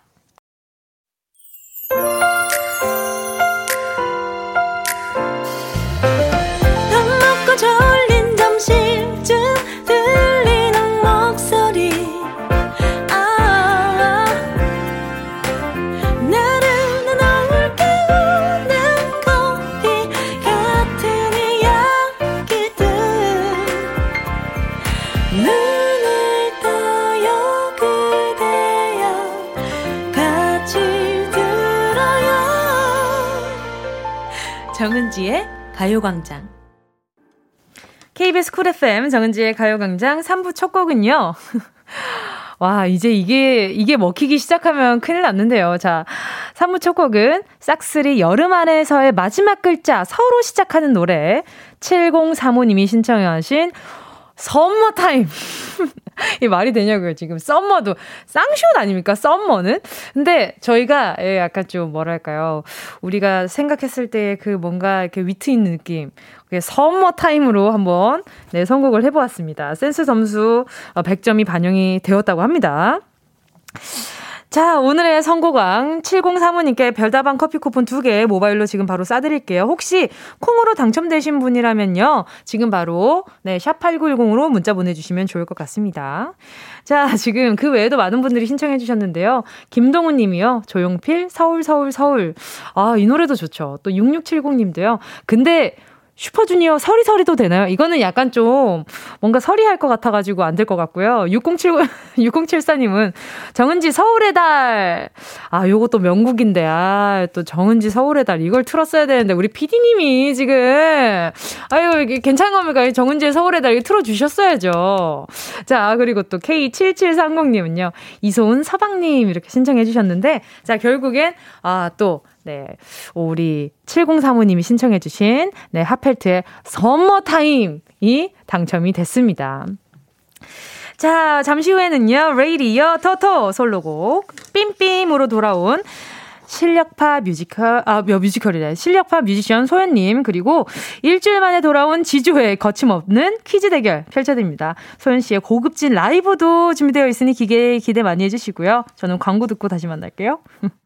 가요광장. KBS 쿨 FM 정은지의 가요광장 3부 첫 곡은요. (laughs) 와, 이제 이게, 이게 먹히기 시작하면 큰일 났는데요. 자, 3부 첫 곡은 싹쓰리 여름 안에서의 마지막 글자 서로 시작하는 노래 7035님이 신청하신 Summer Time. (laughs) 이 말이 되냐고요, 지금. summer도. 쌍시옷 아닙니까? summer는? 근데 저희가 예, 약간 좀 뭐랄까요. 우리가 생각했을 때 그 뭔가 이렇게 위트 있는 느낌. Summer Time으로 한번 네, 선곡을 해보았습니다. 센스 점수 100점이 어, 반영이 되었다고 합니다. 자, 오늘의 선곡왕 7035님께 별다방 커피 쿠폰 2개 모바일로 지금 바로 싸드릴게요. 혹시 콩으로 당첨되신 분이라면요. 지금 바로 네, 샵8910으로 문자 보내주시면 좋을 것 같습니다. 자, 지금 그 외에도 많은 분들이 신청해 주셨는데요. 김동훈 님이요. 조용필, 서울, 서울, 서울. 아, 이 노래도 좋죠. 또 6670 님도요. 근데 슈퍼주니어 서리서리도 되나요? 이거는 약간 좀 뭔가 서리할 것 같아가지고 안 될 것 같고요. 6079, 6074님은 (laughs) 정은지 서울의 달. 아, 또 명곡인데. 아, 또 정은지 서울의 달. 이걸 틀었어야 되는데, 우리 PD님이 지금. 아유, 이게 괜찮은 겁니까? 정은지의 서울의 달. 이거 틀어주셨어야죠. 자, 그리고 또 K7730님은요. 이소은 서방님 이렇게 신청해 주셨는데, 자, 결국엔, 아, 또, 네. 우리 7035님이 신청해주신, 네, 핫펠트의 Summer Time이 당첨이 됐습니다. 자, 잠시 후에는요, 레이디어 토토 솔로곡, BEAM BEAM으로 돌아온 실력파 뮤지컬, 아, 뮤지컬이래. 실력파 뮤지션 소연님, 그리고 일주일 만에 돌아온 지조의 거침없는 퀴즈 대결 펼쳐드립니다. 소연 씨의 고급진 라이브도 준비되어 있으니 기대, 기대 많이 해주시고요. 저는 광고 듣고 다시 만날게요. (laughs)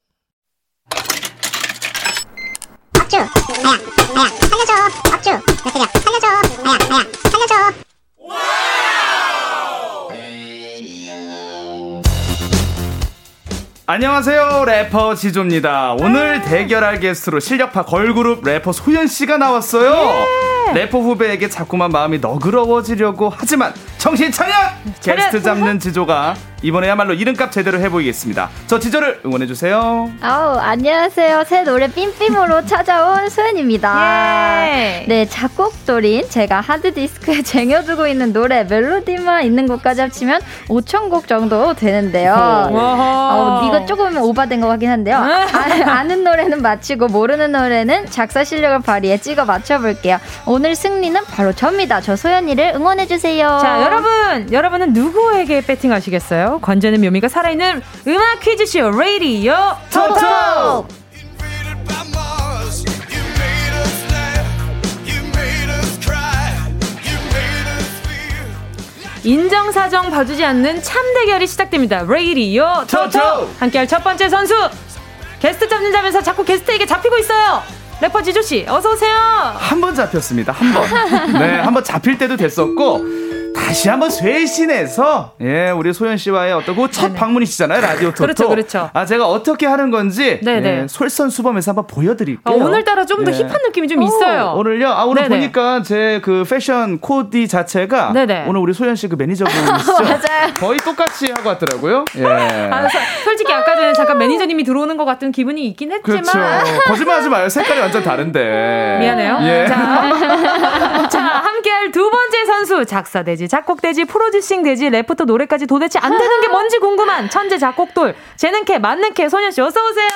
업주. 아야 아야 살려줘 업주. 몇 살려줘 아야 아야 살려줘. 안녕하세요 래퍼 지조입니다. 오늘 대결할 게스트로 실력파 걸그룹 래퍼 소연 씨가 나왔어요. 예. 래퍼 후배에게 자꾸만 마음이 너그러워지려고 하지만 정신 차려! 게스트 잡는 지조가 이번에야말로 이름값 제대로 해보이겠습니다. 저 지조를 응원해주세요. 아우, 안녕하세요. 새 노래 삠삠으로 (laughs) 찾아온 소연입니다. 예. 네, 작곡돌인 제가 하드디스크에 (laughs) 쟁여두고 있는 노래 멜로디만 있는 곡까지 합치면 5천곡 정도 되는데요. 어, 이거 조금 오바된 것 같긴 한데요. 아, 는 노래는 맞히고 모르는 노래는 작사 실력을 발휘해 찍어 맞춰볼게요. 오늘 승리는 바로 접니다. 저 소연이를 응원해주세요. 자, 여러분, 여러분은 누구에게 배팅하시겠어요? 관전의 묘미가 살아있는 음악 퀴즈쇼 레이디오 토토! 인정사정 봐주지 않는 참 대결이 시작됩니다. 레이디오 토토! 함께할 첫 번째 선수! 게스트 잡는 자면서 자꾸 게스트에게 잡히고 있어요! 래퍼 지조 씨, 어서 오세요! 한 번 잡혔습니다, 한 번. 네, 한 번 잡힐 때도 됐었고, 다시 한번 쇄신해서 예 우리 소연 씨와의 어떤 그첫 방문이시잖아요 라디오 토토. 그렇죠, 그렇죠. 아 제가 어떻게 하는 건지 예, 솔선수범해서 한번 보여드릴게요. 아, 오늘따라 좀더 예. 힙한 느낌이 좀 오, 있어요. 오늘요. 아 오늘 네네. 보니까 제 그 패션 코디 자체가 네네. 오늘 우리 소연 씨 그 매니저분이시죠? (laughs) 맞아요. 거의 똑같이 하고 왔더라고요. 예. 아, 솔직히 아까 전에 잠깐 매니저님이 들어오는 것 같은 기분이 있긴 했지만. 그렇죠. 거짓말하지 마요. 색깔이 완전 다른데. 미안해요. 예. 자, (laughs) 자 함께할 두 번째 선수 작사 대지 작곡되지, 프로듀싱 되지, 래프터 노래까지 도대체 안 되는 게 뭔지 궁금한 천재 작곡돌, 재능캐, 만능캐 소녀씨 어서오세요.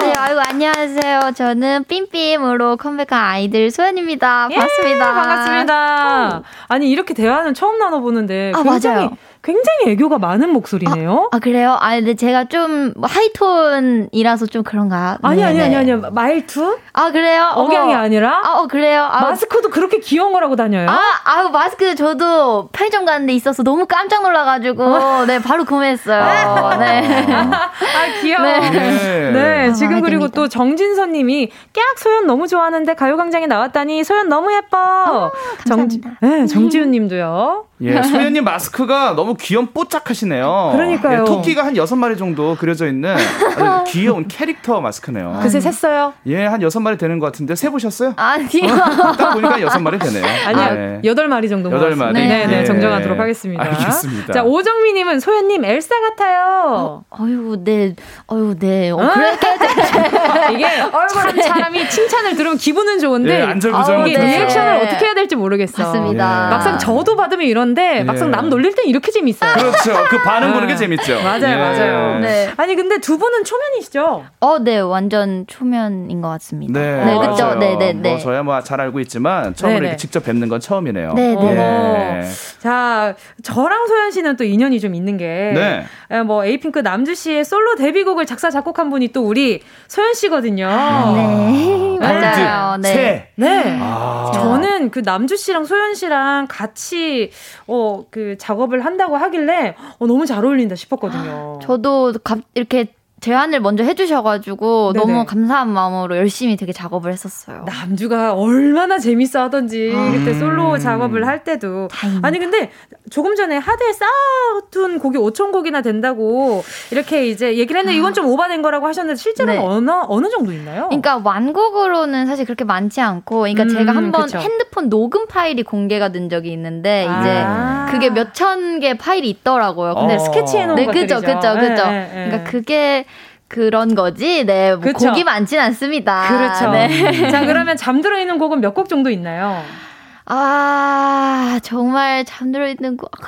네, 아이고, 안녕하세요. 저는 삠삠으로 컴백한 아이들 소연입니다. 예, 반갑습니다. 반갑습니다. 아니, 이렇게 대화는 처음 나눠보는데 아, 굉장히 맞아요. 굉장히 애교가 많은 목소리네요. 아, 아 그래요? 아 근데 제가 좀 하이톤이라서 좀 그런가? 아니 아니 아니 아니 말투? 아 그래요? 억양이 어. 아니라? 아 어, 그래요? 아, 마스크도 그렇게 귀여운 거라고 다녀요? 아, 아 마스크 저도 편의점 가는데 있어서 너무 깜짝 놀라가지고 어. 네 바로 구매했어요. 아. 네. (laughs) 아 귀여워. 네, 네. 네 아, 지금 그리고 또 정진선님이 깍 소연 너무 좋아하는데 가요광장에 나왔다니 소연 너무 예뻐. 아, 정, 네, 정지훈님도요. 예, 소연님 마스크가 너무 귀염 뽀짝하시네요. 그러니까요. 예, 토끼가 한 여섯 마리 정도 그려져 있는 아주 귀여운 캐릭터 마스크네요. (laughs) 그새 셌어요? 예, 한 여섯 마리 되는 것 같은데 세 보셨어요? 아니요. 어, (laughs) 딱 보니까 여섯 마리 되네요. 아니요, 네. 여덟 마리 정도. 여덟 마리. 네, 네, 네, 정정하도록 하겠습니다. 알겠습니다. 자, 오정미님은 소연님 엘사 같아요. 어, 유 네, 어유, 네. 어, 그렇게 (laughs) 이게 참 사람이 칭찬을 들으면 기분은 좋은데 예, 안절부절 이게 리액션을 어떻게 해야 될지 모르겠어. 맞습니다. 예. 막상 저도 받으면 이런 데 예. 막상 남 놀릴 땐 이렇게 재밌어요. 그렇죠. 그 (laughs) 반응 보는 게 재밌죠. 맞아요, 예. 맞아요. 네. 아니 근데 두 분은 초면이시죠? 어, 네, 완전 초면인 것 같습니다. 네, 네 그렇죠. 네, 네, 네. 뭐 저야 뭐 잘 알고 있지만 처음으로 이렇게 직접 뵙는 건 처음이네요. 네, 네. 예. 자, 저랑 소연 씨는 또 인연이 좀 있는 게, 네. 뭐 에이핑크 남주 씨의 솔로 데뷔곡을 작사 작곡한 분이 또 우리 소연 씨거든요. 아, 네, 맞아요. 네. 네. 아. 저는 그 남주 씨랑 소연 씨랑 같이 어 그 작업을 한다고 하길래 어, 너무 잘 어울린다 싶었거든요. 저도 이렇게 제안을 먼저 해주셔가지고 네네. 너무 감사한 마음으로 열심히 되게 작업을 했었어요. 남주가 얼마나 재밌어 하던지 아. 그때 솔로 작업을 할 때도 다행이다. 아니 근데 조금 전에 하드에 쌓아둔 곡이 5천 곡이나 된다고 이렇게 이제 얘기를 했는데 이건 좀 오바된 거라고 하셨는데 실제로는 네. 어느 어느 정도 있나요? 그러니까 완곡으로는 사실 그렇게 많지 않고 그러니까 음, 제가 한번 핸드폰 녹음 파일이 공개가 된 적이 있는데 아. 이제 그게 몇 천 개 파일이 있더라고요. 근데 어. 스케치해 놓은 네, 그죠, 그죠, 그죠. 그러니까 그게 그런 거지. 네. 뭐 곡이 많진 않습니다. 그렇죠. 네. 자, 그러면 (laughs) 잠들어 있는 곡은 몇 곡 정도 있나요? 아, 정말 잠들어 있는 곡. 아,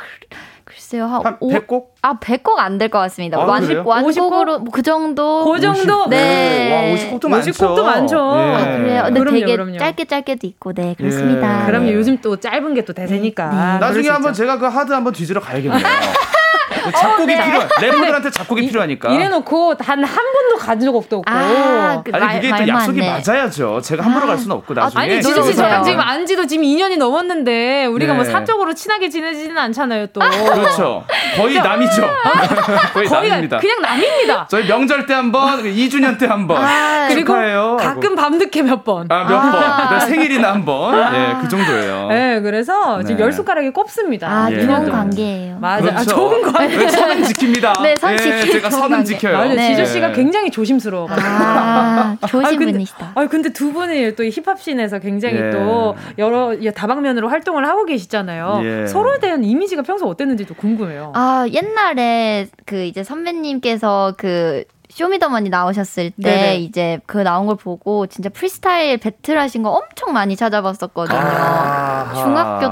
글쎄요. 한, 한 100곡? 아, 100곡 안 될 것 같습니다. 아, 완, 완곡으로 뭐 그 정도. 그 정도? 50, 네. 와, 50곡도 많죠. 50곡도 많죠. 예. 아, 그래요? 근데 그럼요, 되게 그럼요. 짧게 짧게도 있고, 네, 그렇습니다. 예. 그럼요. 요즘 또 짧은 게 또 대세니까. 네. 네. 나중에 한번 제가 그 하드 한번 뒤지러 가야겠네요. (laughs) 작곡이 어, 네. 필요한 래퍼들한테 작곡이 이, 필요하니까. 이래놓고 단 한 번도 가진 적 없다고. 아, 그 아니 그게 또 약속이 맞아야죠. 제가 함부로 아. 갈 수는 없고 나중에. 아니 지수 씨 저랑 지금 안지도 지금 2년이 넘었는데 우리가 뭐 네. 뭐 사적으로 친하게 지내지는 않잖아요 또. 그렇죠. 거의 남이죠. (laughs) 거의, 거의 남입니다. 그냥 남입니다. 저희 명절 때 한 번, 2주년 때 한 번. 아, 그리고 가끔 밤늦게 몇 번. 아, 몇 아. 번. 네, 생일이나 한 번. 아. 네, 그 정도예요. 네, 그래서 네. 지금 열 손가락이 꼽습니다. 아, 예. 좋은 관계예요. 맞아. 그렇죠. 아, 좋은 관계. 네, 선은 지킵니다. 네, 선. 예, 제가 선은 지켜요. 맞아요. 네. 지조 씨가 굉장히 조심스러워. 아, 조심 분이시다. 아, 근데 두 분이 또 힙합씬에서 굉장히 예. 또 여러 다방면으로 활동을 하고 계시잖아요. 예. 서로에 대한 이미지가 평소 어땠는지도 궁금해요. 아, 옛날에 그 이제 선배님께서 그 쇼미더머니 나오셨을 때 네네. 이제 그 나온 걸 보고 진짜 프리스타일 배틀 하신 거 엄청 많이 찾아봤었거든요. 아~ 중학교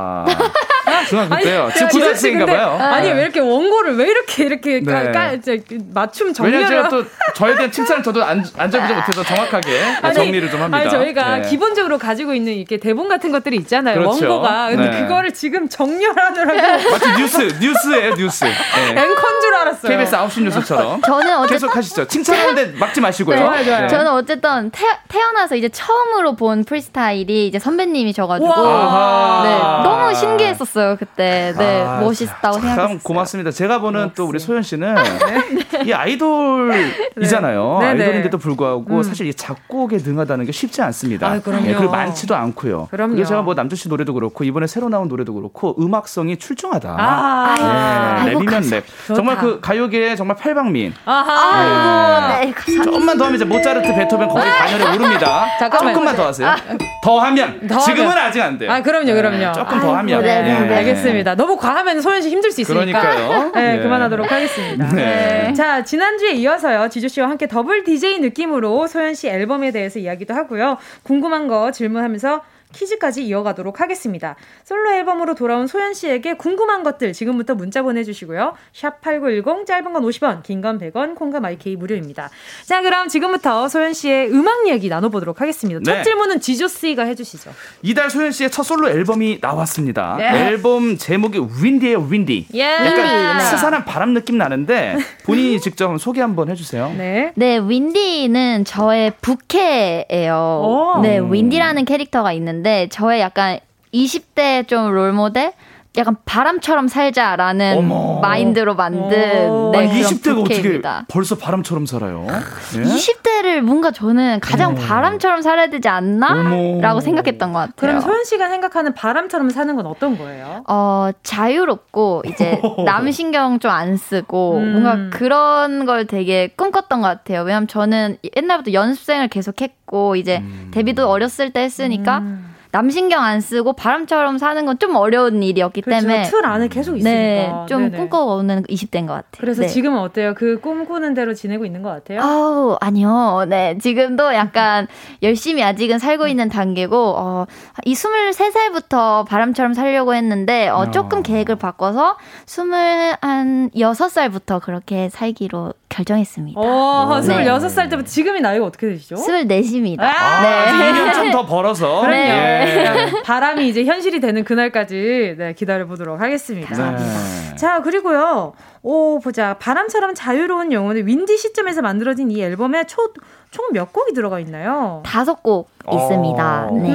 중학교 때요. 지금 고등학생인가 봐요. 아니 왜 이렇게 원고를 왜 이렇게 이렇게 네. 까, 맞춤 정리를 왜냐면 제가 또 저에 대한 칭찬을 저도 안, 안절부절 못해서 정확하게 (laughs) 아니, 정리를 좀 합니다. 아니 저희가 네. 기본적으로 가지고 있는 이렇게 대본 같은 것들이 있잖아요. 그렇죠. 원고가. 근데 네. 그거를 지금 정렬하느라고 (laughs) 마치 뉴스 뉴스예요 뉴스. 네. 앵커인 줄 알았어요. KBS 9시 뉴스처럼. 저는 어쨌든 계속 하시죠. 칭찬하는데 막지 마시고요. 네, 좋아요, 좋아요. 저는 어쨌든 태, 태어나서 이제 처음으로 본 프리스타일이 이제 선배님이셔가지고 네, 너무 신기했었어요 그때. 네, 아, 멋있다고 생각했어요. 고맙습니다. 제가 보는 역시. 또 우리 소연 씨는 (laughs) 네. 이 아이돌이잖아요. 네. 아이돌인데도 불구하고 음. 사실 이 작곡에 능하다는 게 쉽지 않습니다. 아, 그럼요. 네, 그리고 많지도 않고요. 그럼요. 그래서 제가 뭐 남주 씨 노래도 그렇고 이번에 새로 나온 노래도 그렇고 음악성이 출중하다. 아, 네, 랩이면 랩. 정말 그 가요계의 정말 팔방미인. 아하. 네. 네, 조금만 더 하면 이제 모차르트, 베토벤 거기 반열에 오릅니다. 잠깐만. 조금만 더 하세요. 아. 더 하면. 더 지금은 하면. 아직 안 돼요. 아, 그럼요, 그럼요. 조금 더 하면. 네, 네, 네. 알겠습니다. 너무 과하면 소연 씨 힘들 수 있으니까. 그러니까요. (laughs) 네, 네, 그만하도록 하겠습니다. 네. 자, 지난주에 이어서요. 지조 씨와 함께 더블 DJ 느낌으로 소연 씨 앨범에 대해서 이야기도 하고요. 궁금한 거 질문하면서 퀴즈까지 이어가도록 하겠습니다. 솔로 앨범으로 돌아온 소연 씨에게 궁금한 것들 지금부터 문자 보내주시고요. 샵 8910 짧은 건 50원, 긴 건 100원, 콩과 마이케이 무료입니다. 자, 그럼 지금부터 소연 씨의 음악 얘기 나눠보도록 하겠습니다. 네. 첫 질문은 지조 씨가 해주시죠. 이달 소연 씨의 첫 솔로 앨범이 나왔습니다. 네. 앨범 제목이 Windy예요, Windy. 예. 약간 네. 스산한 바람 느낌 나는데 본인이 직접 소개 한번 해주세요. 네. 네, Windy는 저의 부캐예요. 오. 네, Windy라는 캐릭터가 있는데 저의 약간 20대 좀 롤모델? 약간 바람처럼 살자라는 어머. 마인드로 만든 네, 아니, 20대가 어떻게 벌써 바람처럼 살아요? 예? 20대를 뭔가 저는 가장 어머. 바람처럼 살아야 되지 않나?라고 생각했던 것 같아요. 그럼 소연 씨가 생각하는 바람처럼 사는 건 어떤 거예요? 어 자유롭고 이제 (laughs) 남 신경 좀 안 쓰고 음. 뭔가 그런 걸 되게 꿈꿨던 것 같아요. 왜냐면 저는 옛날부터 연습생을 계속했고 이제 음. 데뷔도 어렸을 때 했으니까. 음. 남신경 안 쓰고 바람처럼 사는 건 좀 어려운 일이었기 그렇죠. 때문에 틀 안에 계속 있으니까 네, 좀 꿈꿔오는 20대인 것 같아요. 그래서 네. 지금은 어때요? 그 꿈꾸는 대로 지내고 있는 것 같아요? 아우 아니요, 네 지금도 약간 (laughs) 열심히 아직은 살고 있는 단계고 어, 이 23살부터 바람처럼 살려고 했는데 어, 조금 어. 계획을 바꿔서 26살부터 그렇게 살기로 결정했습니다. 어, 네. 26살 때부터 지금이 나이가 어떻게 되시죠? 24입니다. 아, 네. 2년 좀더 벌어서. (laughs) 그럼요. 네. 바람이 이제 현실이 되는 그날까지 네, 기다려보도록 하겠습니다. 네. 자, 그리고요. 오, 보자. 바람처럼 자유로운 영혼의 윈디 시점에서 만들어진 이 앨범에 총몇 곡이 들어가 있나요? 다섯 곡 있습니다. 어. 네.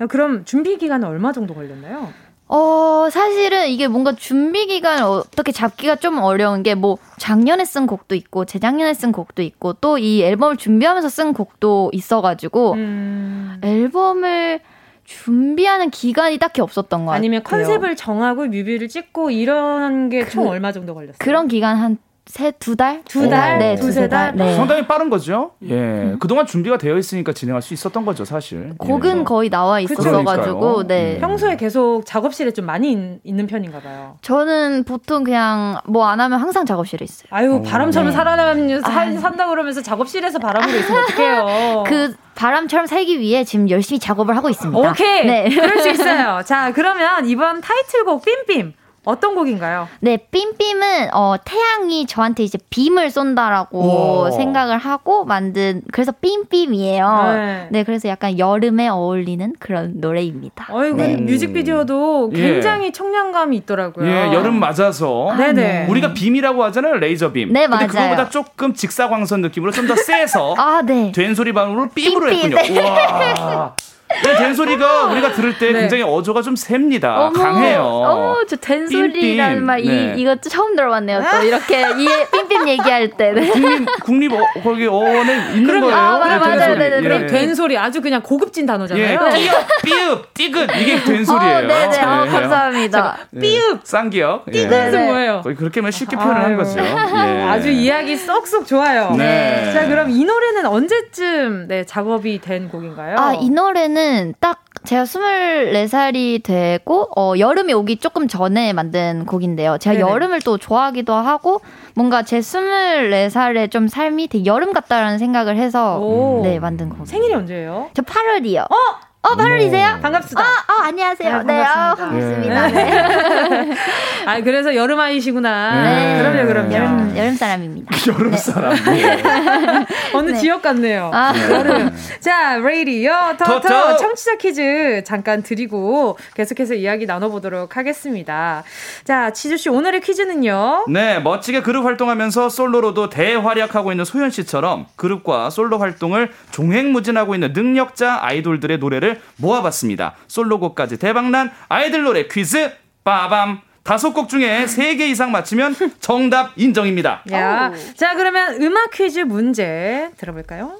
음. 그럼 준비 기간은 얼마 정도 걸렸나요? 어, 사실은 이게 뭔가 준비 기간 어떻게 잡기가 좀 어려운 게 뭐 작년에 쓴 곡도 있고 재작년에 쓴 곡도 있고 또 이 앨범을 준비하면서 쓴 곡도 있어가지고 음. 앨범을 준비하는 기간이 딱히 없었던 것 같아요. 아니면 컨셉을 정하고 뮤비를 찍고 이런 게총 그, 얼마 정도 걸렸어요? 그런 기간 한 세 두 달? 두 달? 네, 두세 달. 네. 상당히 빠른 거죠. 예. 음. 그동안 준비가 되어 있으니까 진행할 수 있었던 거죠, 사실. 곡은 예. 거의 나와 있었어 가지고 네. 음. 평소에 계속 작업실에 좀 많이 있, 는 편인가 봐요. 저는 보통 그냥 뭐 안 하면 항상 작업실에 있어요. 아유, 어. 바람처럼 네. 살아남는 산다 그러면서 작업실에서 바람으로 있으면 어떡해요. (laughs) 그 바람처럼 살기 위해 지금 열심히 작업을 하고 있습니다. 오케이. 네. 그럴 수 (laughs) 있어요. 자, 그러면 이번 타이틀곡 빔빔 어떤 곡인가요? 네, 빔빔은 어, 태양이 저한테 이제 빔을 쏜다라고 오. 생각을 하고 만든 그래서 빔빔이에요. 네. 네. 그래서 약간 여름에 어울리는 그런 노래입니다. 어이, 네. 뮤직비디오도 예. 굉장히 예. 청량감이 있더라고요. 예, 여름 맞아서. 아, 네네. 우리가 빔이라고 하잖아요, 레이저 빔. 네, 맞아요. 근데 그거보다 조금 직사광선 느낌으로 좀 더 (laughs) 세서 아, 네. 된소리 반응으로 빔으로 빔, 했군요. 네. (laughs) 네, 된소리가 우리가 들을 때 네. 굉장히 어조가 좀 셉니다. 어머, 강해요. 어머, 저 된소리라는 말, 네. 이, 이거 처음 들어봤네요. 또 이렇게, 이 삠삠 얘기할 때. 네. 국립, 국립, 어, 거기 어원에 있는 그럼, 거예요. 아, 맞아, 네, 맞아요. 네, 네, 그럼 된소리 아주 그냥 고급진 단어잖아요. 예, 삐읍, 삐읍, 띠긋, 이게 된소리예요. 어, 네네, 네. 어, 감사합니다. 삐읍, 쌍기역. 예. 띠긋은 뭐예요? 그렇게 면 쉽게 표현을 한 거죠. 예. 아주 이야기 쏙쏙 좋아요. 네. 자, 그럼 이 노래는 언제쯤 네, 작업이 된 곡인가요? 아, 이 노래는 딱 제가 24살이 되고 어 여름이 오기 조금 전에 만든 곡인데요. 제가 네네. 여름을 또 좋아하기도 하고 뭔가 제 24살의 좀 삶이 되게 여름 같다라는 생각을 해서 오. 네, 만든 곡. 생일이 언제예요? 저 8월이요. 어? 어, 8월이세요? 반갑습니다. 어, 어 안녕하세요. 네, 아, 반갑습니다. 네. 네. (laughs) 아, 그래서 여름 아이시구나. 네. 그럼요, 그럼요. 여름, 여름 사람입니다. (laughs) 여름 네. 사람. (laughs) 네. 어느 지역 같네요. 아. 여름. 자, 레이디요. 터터 청취자 퀴즈 잠깐 드리고 계속해서 이야기 나눠보도록 하겠습니다. 자, 치주씨, 오늘의 퀴즈는요. 네, 멋지게 그룹 활동하면서 솔로로도 대활약하고 있는 소연씨처럼 그룹과 솔로 활동을 종횡무진하고 있는 능력자 아이돌들의 노래를 노래를 모아봤습니다. 솔로곡까지 대박난 아이들 노래 퀴즈 빠밤. 다섯 곡 중에 세 개 이상 맞히면 정답 인정입니다. 야. 자, 그러면 음악 퀴즈 문제 들어볼까요?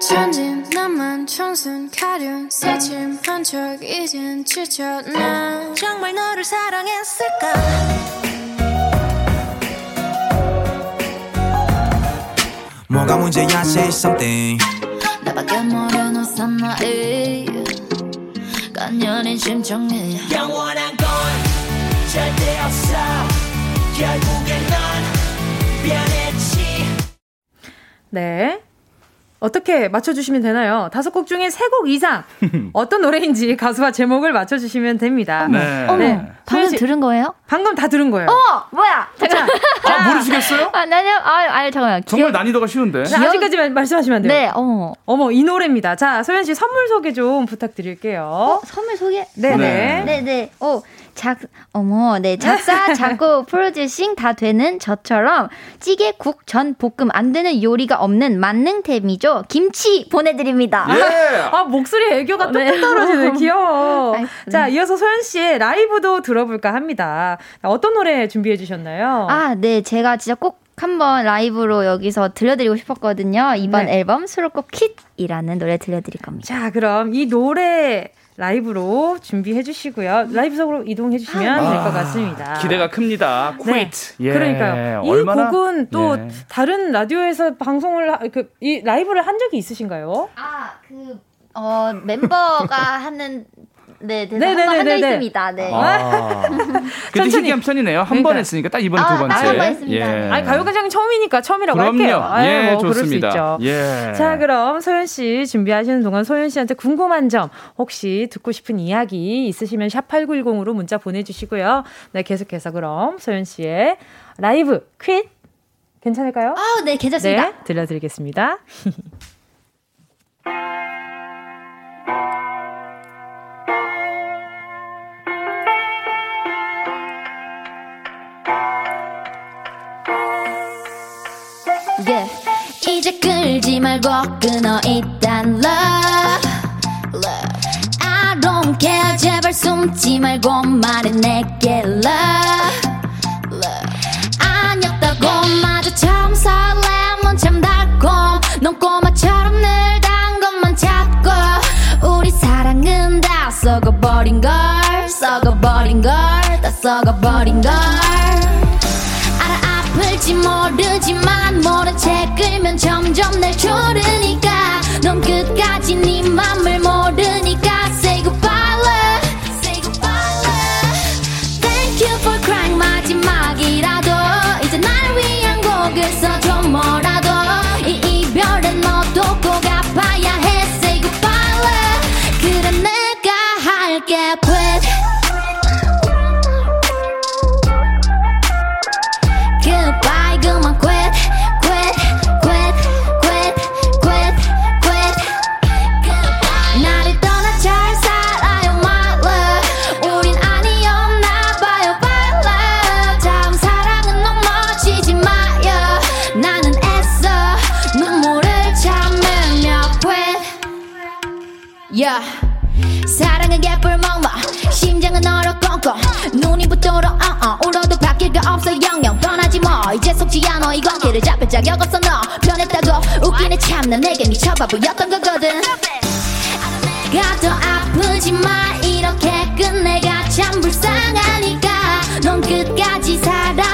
천진 나만 청순 가련 새침한 척 이젠 지쳤나 정말 너를 사랑했을까 뭐가 문제야 say something 나밖에 모르는 사나이. 간연인 심정이 영원한 건 절대 없어. 결국엔 넌 변했지. 네 어떻게 맞춰주시면 되나요? 다섯 곡 중에 세 곡 이상 (laughs) 어떤 노래인지 가수와 제목을 맞춰주시면 됩니다. 네. 어머, 네. 방금 들은 거예요? 방금 다 들은 거예요. 어, 뭐야? 잠깐. 아, 모르시겠어요? 아, 나요? 아, 아, 잠깐만. 정말 난이도가 쉬운데. 기억... 아직까지 말씀하시면 안 돼요. 네, 어머. 어머, 이 노래입니다. 자, 소연 씨 선물 소개 좀 부탁드릴게요. 어, 선물 소개? 네네. 네, 네. 네. 어, 작, 어머, 네. 작사, (laughs) 작곡, 프로듀싱 다 되는 저처럼 찌개, 국, 전, 볶음 안 되는 요리가 없는 만능템이죠. 김치 보내드립니다. 예. 아, 목소리 애교가 뚝뚝 네. 떨어지네. (laughs) 귀여워. 자, 이어서 소연 씨의 라이브도 들어볼까 합니다. 어떤 노래 준비해 주셨나요? 아, 네. 제가 진짜 꼭 한번 라이브로 여기서 들려드리고 싶었거든요. 이번 네. 앨범 수록곡 킷이라는 노래 들려드릴 겁니다. 자, 그럼 이 노래 라이브로 준비해 주시고요. 라이브석으로 이동해 주시면 아, 될것 같습니다. 기대가 큽니다. 네. 예. 그러니까요. 이 얼마나? 곡은 또 예. 다른 라디오에서 방송을 그, 이 라이브를 한 적이 있으신가요? 아, 그 어, 멤버가 (laughs) 하는 네, 대사 네, 한번 네, 있습니다. 네. 아, (laughs) 그래도 희귀한 편이네요. 한번 했으니까 딱 이번에 아, 두 번째. 한번 했습니다. 예. 아니, 가요광장 처음이니까 처음이라고 그럼요. 할게요. 아, 예, 뭐 좋습니다. 예. 자, 그럼 소연 씨 준비하시는 동안 소연 씨한테 궁금한 점, 혹시 듣고 싶은 이야기 있으시면 샵 8910으로 문자 보내주시고요. 네, 계속해서 그럼 소연 씨의 라이브 퀴즈 괜찮을까요? 아, 네, 괜찮습니다. 네, 들려드리겠습니다. (laughs) yeah. 이제 끌지 말고 끊어 일단 love, love. I don't care 제발 숨지 말고 말해 내게 love, love. 아니었다고 마저 처음 설렘은 참 달고 넌 꼬마처럼 늘 단 것만 찾고 우리 사랑은 다 썩어버린 걸 썩어버린 걸 다 썩어버린 걸 아플지 모르지만 모른 채 끌면 점점 날 조르니까. 넌 끝까지 네 맘을 모르니까 꽁꽁 눈이 붙도록 uh, uh, 울어도 바뀔 거 없어 영영. 변하지 뭐 이제 속지 않아. 이건 길을 잡을 자격 없어 너 변했다고. 웃기네 참나. 내게 미쳐봐 보였던 거거든. 가더 아프지 마. 이렇게 끝내가 참 불쌍하니까. 넌 끝까지 사랑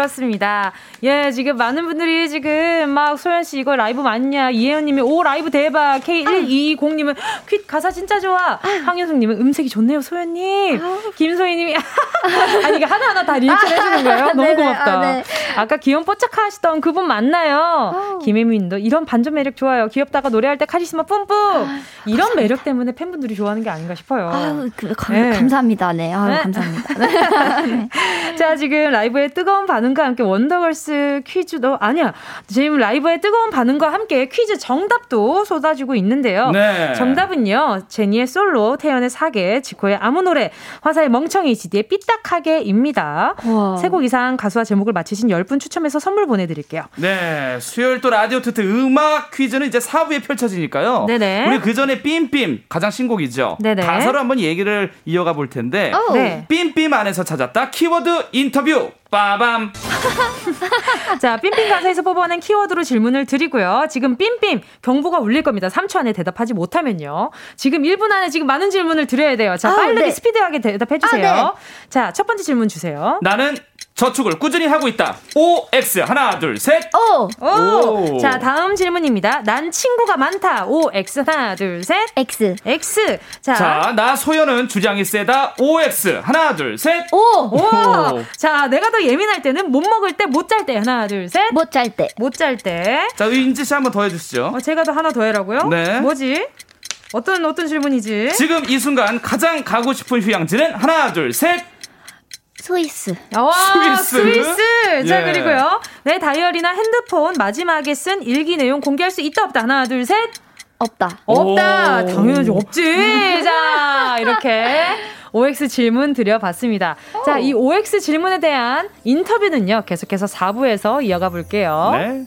들었습니다. 예, 지금 많은 분들이 지금 막 소연 씨 이거 라이브 맞냐? 이혜연 님이 오 라이브 대박. K1220 님은 Quit 가사 진짜 좋아. 황현숙 님은 음색이 좋네요, 소연 님. 김소희 님이 (laughs) 아니 이게 하나하나 다 리액션 해 주는 거예요. (laughs) 너무 고맙다. 아, 네. 아까 귀여운 뽀짝 하시던 그분 맞나요? 김혜미 님도 이런 반전 매력 좋아요. 귀엽다가 노래할 때 카리스마 뿜뿜. 아, 이런 매력 때문에 팬분들이 좋아하는 게 아닌가 싶어요. 아유, 그, 가, 네. 감사합니다. 네. 아유, 네. 감사합니다. (laughs) 네. 자, 지금 라이브의 뜨거운 반응 과 함께 원더걸스 퀴즈도 아니야. 지금 라이브의 뜨거운 반응과 함께 퀴즈 정답도 쏟아지고 있는데요. 네. 정답은요. 제니의 솔로, 태연의 사계, 지코의 아무 노래, 화사의 멍청이, 지디의 삐딱하게입니다. 세 곡 이상 가수와 제목을 맞히신 10분 추첨해서 선물 보내드릴게요. 네. 수요일 또 라디오 트트 음악 퀴즈는 이제 4부에 펼쳐지니까요. 네네. 우리 그 전에 삠삠 가장 신곡이죠. 네네. 가사로 한번 얘기를 이어가 볼 텐데. 네. 삠삠 안에서 찾았다 키워드 인터뷰 빠밤. (laughs) 자, 삠삠 가사에서 뽑아낸 키워드로 질문을 드리고요. 지금 삠삠 경보가 울릴 겁니다. 3초 안에 대답하지 못하면요. 지금 1분 안에 지금 많은 질문을 드려야 돼요. 자, 아, 빠르게 네. 스피드하게 대답해 주세요. 아, 네. 자, 첫 번째 질문 주세요. 나는 저축을 꾸준히 하고 있다. OX 하나 둘 셋. 오. 오. 자 다음 질문입니다. 난 친구가 많다. OX 하나 둘 셋. X. X. 자, 자, 나 소연은 주장이 세다. OX 하나 둘 셋. 오. 오. 자 내가 더 예민할 때는 못 먹을 때 못 잘 때 하나 둘 셋. 못 잘 때. 못 잘 때. 자 인지 씨 한번 더 해주시죠. 어, 제가 더 하나 더 해라고요? 네. 뭐지? 어떤 어떤 질문이지? 지금 이 순간 가장 가고 싶은 휴양지는 하나 둘 셋. 스위스. 와, 스위스. 스위스. 자, 예. 그리고요. 내 다이어리나 핸드폰 마지막에 쓴 일기 내용 공개할 수 있다, 없다. 하나, 둘, 셋. 없다. 없다. 당연하지. 없지. 자, 이렇게. OX 질문 드려봤습니다. 오. 자, 이 OX 질문에 대한 인터뷰는요, 계속해서 4부에서 이어가 볼게요. 네.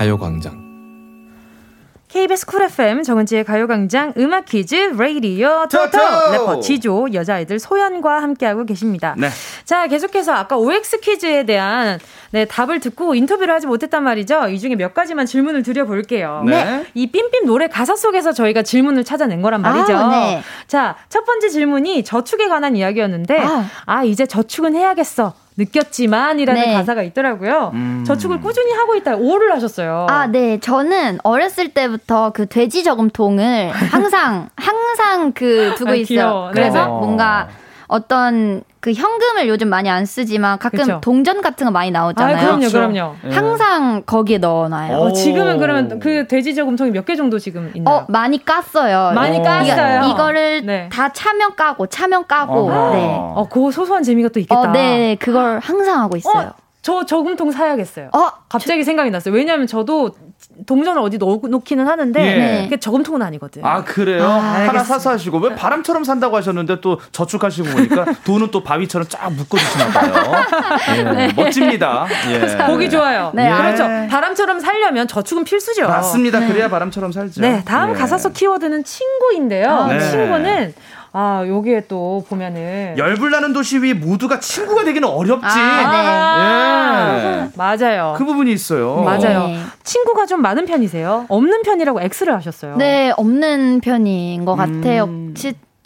가요광장 KBS 쿨 FM 정은지의 가요광장 음악 퀴즈 레이디오 토토 래퍼 지조 여자아이들 소연과 함께하고 계십니다. 네. 자 계속해서 아까 OX 퀴즈에 대한 네, 답을 듣고 인터뷰를 하지 못했단 말이죠. 이 중에 몇 가지만 질문을 드려볼게요. 네. 이 삠삠 노래 가사 속에서 저희가 질문을 찾아낸 거란 말이죠. 아, 네. 자, 첫 번째 질문이 저축에 관한 이야기였는데, 아, 아 이제 저축은 해야겠어. 느꼈지만이라는 네. 가사가 있더라고요. 음. 저축을 꾸준히 하고 있다. 오를 하셨어요. 아, 네. 저는 어렸을 때부터 그 돼지 저금통을 항상 항상 그 두고 아, 있어요. 그래서 네. 뭔가 어떤 그 현금을 요즘 많이 안 쓰지만 가끔 그쵸? 동전 같은 거 많이 나오잖아요. 아, 그럼요, 그럼요. 네. 항상 거기에 넣어놔요. 어, 지금은 그러면 그 돼지 저금통이 몇 개 정도 지금 있나요? 어, 많이 깠어요. 많이 깠어요. 이거, 를 네. 다 차면 까고 차면 까고. 아~ 네. 어, 그 소소한 재미가 또 있겠다. 어, 네, 그걸 항상 하고 있어요. 어, 저 저금통 사야겠어요. 어, 갑자기 저... 생각이 났어요. 왜냐하면 저도 동전을 어디 넣, 놓기는 하는데 예. 그게 저금통은 아니거든. 아 그래요? 아, 하나 사서 하시고 왜 바람처럼 산다고 하셨는데 또 저축하시고 보니까 (laughs) 돈은 또 바위처럼 쫙 묶어주시나 봐요. 예, (laughs) 네. 멋집니다. 예. 보기 좋아요. 네. 그렇죠. 바람처럼 살려면 저축은 필수죠. 맞습니다. 네. 그래야 바람처럼 살죠. 네, 다음 예. 가사 속 키워드는 친구인데요. 아, 네. 친구는 아, 여기에 또 보면은 열불나는 도시 위 모두가 친구가 되기는 어렵지. 아, 네. 맞아요. 그 부분이 있어요. 맞아요. 네. 친구가 좀 많은 편이세요? 없는 편이라고 X를 하셨어요. 네, 없는 편인 것 같아요. 음.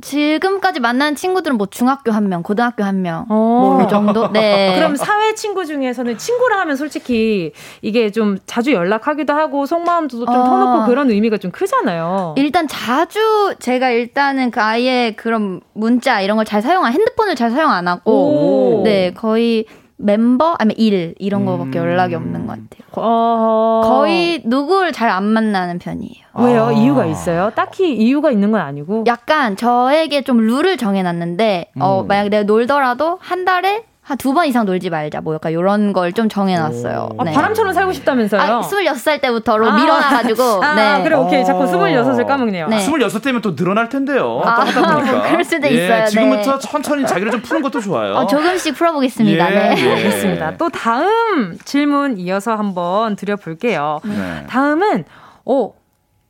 지금까지 만난 친구들은 뭐 중학교 한 명, 고등학교 한 명, 뭐 이 정도. (laughs) 네. 그럼 사회 친구 중에서는 친구라 하면 솔직히 이게 좀 자주 연락하기도 하고 속마음도 좀 어. 터놓고 그런 의미가 좀 크잖아요. 일단 자주 제가 일단은 그 아이의 그런 문자 이런 걸 잘 사용 안 핸드폰을 잘 사용 안 하고 오. 네 거의 멤버 아니면 일 이런 거밖에 음. 연락이 없는 것 같아요. 어... 거의 누구를 잘안 만나는 편이에요. 왜요? 아. 이유가 있어요? 딱히 이유가 있는 건 아니고. 약간 저에게 좀 룰을 정해놨는데 어, 음. 어 만약 내가 놀더라도 한 달에 한 두 번 이상 놀지 말자. 뭐 약간 이런 걸 좀 정해놨어요. 아, 네. 바람처럼 살고 싶다면서요? 아, 26살 때부터로 아, 밀어놔가지고. (laughs) 아, 네. 그래, 오케이. 자꾸 26을 까먹네요. 네. 26대면 또 늘어날 텐데요. 아, 보니까. (laughs) 그럴 수도 예, 있어요. 지금부터 네. 천천히 자기를 좀 푸는 것도 좋아요. 어, 조금씩 풀어보겠습니다. 예, 네. 예. 알겠습니다. 또 다음 질문 이어서 한번 드려볼게요. 네. 다음은, 오,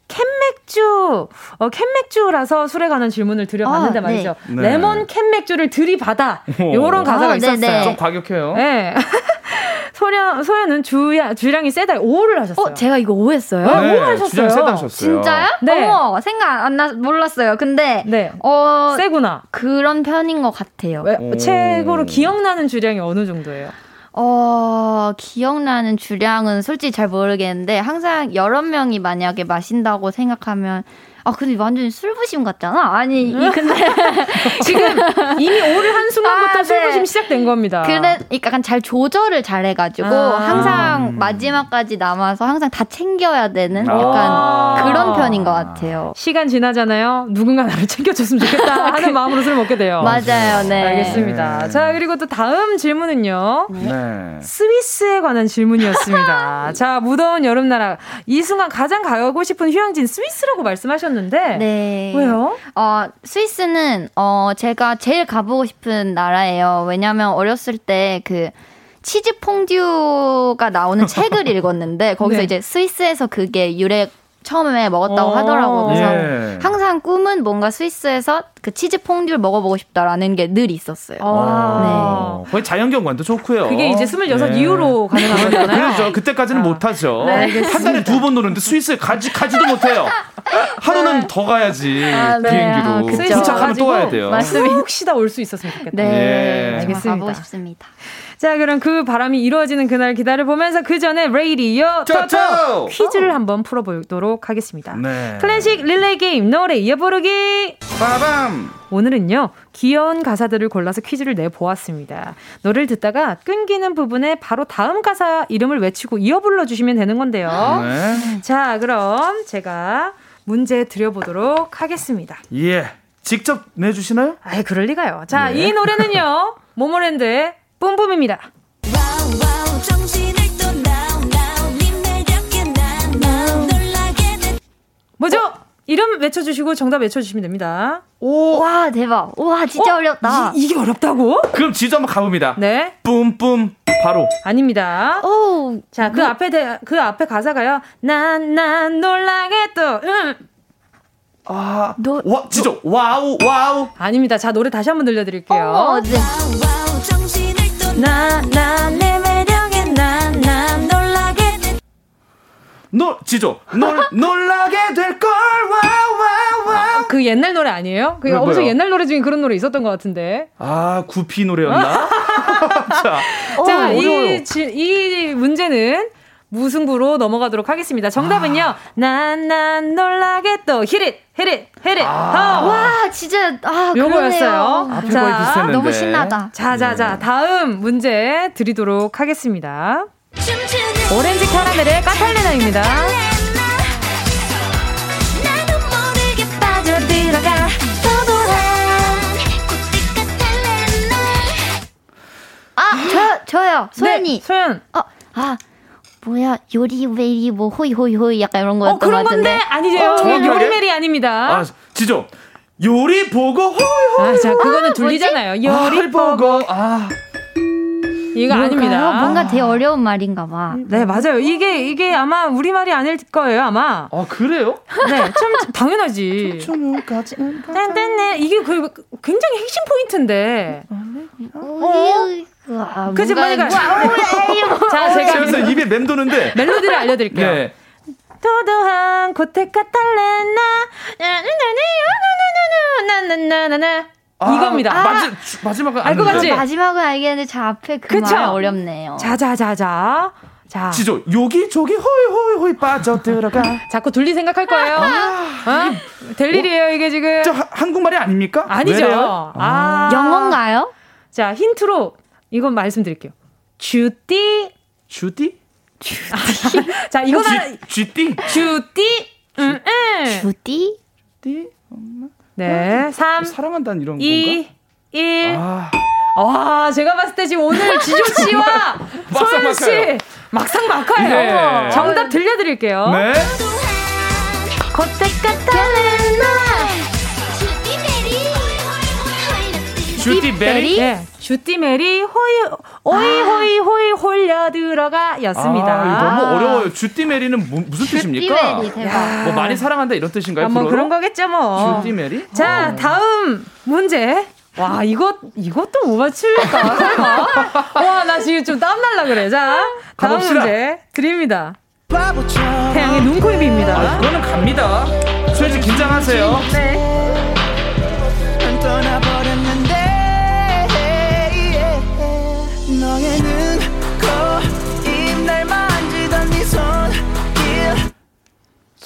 캔맥주, 어, 캔맥주라서 술에 관한 질문을 드려봤는데 아, 말이죠. 네. 레몬 캔맥주를 들이받아. 요런 가사가 아, 있었어요. 네네. 좀 과격해요. 네. (laughs) 소연, 소연은 주야, 주량이 세다. 오를 하셨어요. 어, 제가 이거 오했어요? 네, 오하셨어요. 주량 세다 하셨어요. 진짜요? 네. 어머, 생각 안 나, 몰랐어요. 근데. 네. 어. 세구나. 그런 편인 것 같아요. 왜, 최고로 기억나는 주량이 어느 정도예요? 어, 기억나는 주량은 솔직히 잘 모르겠는데, 항상 여러 명이 만약에 마신다고 생각하면, 아, 근데 완전히 술부심 같잖아? 아니, 이, 근데. (laughs) 지금 이미 오를 한 순간부터 아, 네. 술부심 시작된 겁니다. 그래, 그러니까 약간 잘 조절을 잘 해가지고, 아. 항상 마지막까지 남아서 항상 다 챙겨야 되는 약간 아. 그런 편인 것 같아요. 시간 지나잖아요? 누군가 나를 챙겨줬으면 좋겠다 (laughs) 하는 마음으로 술 먹게 돼요. 맞아요, 네. 알겠습니다. 네. 자, 그리고 또 다음 질문은요. 네. 스위스에 관한 질문이었습니다. (laughs) 자, 무더운 여름 나라. 이 순간 가장 가고 싶은 휴양지는 스위스라고 말씀하셨는데, 하셨는데 네. 왜요? 어, 스위스는 어 제가 제일 가보고 싶은 나라예요. 왜냐면 어렸을 때그 치즈 퐁듀가 나오는 (laughs) 책을 읽었는데 거기서 네. 이제 스위스에서 그게 유래 처음에 먹었다고 어. 하더라고요. 그래서 예. 항상 꿈은 뭔가 스위스에서 그 치즈 퐁듀를 먹어보고 싶다라는 게 늘 있었어요. 아. 네. 거의 자연경관도 좋고요. 그게 이제 26 네. 이후로 가능한 거잖아요. 그렇죠. 그때까지는 아. 못하죠. 네, 한 달에 두 번 노는데 스위스에 가지, 가지도 못해요. 하루는 네. 더 가야지 아, 네. 비행기로. 아, 도착하면 또 가야 돼요. 맞습니다. 혹시 다올수 있었으면 좋겠다. 네, 네. 알겠습니다. 가보고 싶습니다. 자, 그럼 그 바람이 이루어지는 그날 기다려 보면서 그 전에 레이디어 토토 퀴즈를 어. 한번 풀어보도록 하겠습니다. 네. 클래식 릴레이 게임 노래 이어 부르기. 빠밤. 오늘은요 귀여운 가사들을 골라서 퀴즈를 내 보았습니다. 노래를 듣다가 끊기는 부분에 바로 다음 가사 이름을 외치고 이어 불러 주시면 되는 건데요. 네. 자, 그럼 제가 문제 드려보도록 하겠습니다. 예. 직접 내주시나요? 아예 그럴 리가요. 자, 네. 이 노래는요 (laughs) 모모랜드의 뿜뿜입니다. 뭐죠? 이름 외쳐주시고 정답 외쳐주시면 됩니다. 오. 와, 대박. 와, 진짜 어? 어렵다. 이, 게 어렵다고? 그럼 지도 한번 가봅니다. 네. 뿜뿜. 바로. 아닙니다. 오. 자, 그 뭐. 앞에, 대, 그 앞에 가사가요. 난, 난 놀라게 또, 응. 아, 너, 와, 너. Wow, wow. 아닙니다. 자, 노래 다시 한번 들려드릴게요. 어머, 네. 나나내 매력에 난난 놀라게 놀 지조 놀 (laughs) 놀라게 될걸 와와와 그 옛날 노래 아니에요? 그 네, 엄청 뭐요? 옛날 노래 중에 그런 노래 있었던 것 같은데 아 구피 노래였나? (laughs) 자, 어, 이, 이 문제는 무승부로 넘어가도록 하겠습니다. 정답은요. 난, 난 놀라게 또, 히릿, 히릿, 히릿. 아. 와, 진짜, 아, 요거였어요. 앞에 자, 너무 신나다. 자, 자, 자. 다음 문제 드리도록 하겠습니다. 오렌지 캐러멜의 까탈레나입니다. 아, 저, 저요. 소연이. 네, 소연. 어, 아, 뭐야 요리메리 뭐 호이호이호이 약간 이런 거였던 어, 그런 건데 아니죠 어, 요리메리 아닙니다. 아 지조 요리 보고 호이호이. 아, 자 그거는 아, 둘리잖아요. 요리 아, 보고. 아. 이거 아닙니다. 뭔가 되게 어려운 말인가 봐. 네, 맞아요. 이게, 이게 아마 우리말이 아닐 거예요, 아마. 아, 그래요? 네, 참, 당연하지. 딴딴네. 이게 그, 굉장히 핵심 포인트인데. 어? 와, 그치, 뭐니까. 자, 제가. 그래서 입에 맴도는데. 멜로디를 알려드릴게요. 네. 도도한 고테카 탈레나, 나나나나나나나나나나나. 아, 이겁니다. 아, 마지, 마지막은 알것 같지? 마지막은 알겠는데 저 앞에 그말 어렵네요. 자자자자. 자. 지조 여기 저기 호이 호이 호이 빠져 들어가. 자꾸 둘리 생각할 거예요. 아, 어? 될 일이에요 이게 지금. 저 한국말이 아닙니까? 아니죠. 아. 영어인가요? 자 힌트로 이건 말씀드릴게요. 주띠. 주디? 주디. 자, 이거는. 주띠? 주띠. 음, 음. 주띠? 띠? 엄마? 네. 3. 뭐 사랑한다는 이런 2, 건가? 1. 아. 와, 제가 봤을 때 지금 오늘 지조 씨와 (laughs) 소연 씨 막상 막하예요. 네. 정답 들려드릴게요. 네. 날 주띠메리? 네. 주띠메리 호이 오이 아. 호이 호이 홀려 들어가 였습니다. 아, 너무 어려워요. 주띠메리는 뭐, 무슨 뜻입니까? 뭐 많이 사랑한다 이런 뜻인가요? 아, 뭐 그런 거겠죠 뭐. 주띠메리? 자 어. 다음 문제. 와, 이것, 이것도 못 맞출까? (laughs) 설마? 와, 나 지금 좀 땀 날라 그래. 자, 다음 가봅시다. 문제 드립니다. 태양의 눈코입입니다. 아, 그거는 갑니다. 수혜지 긴장하세요. 네.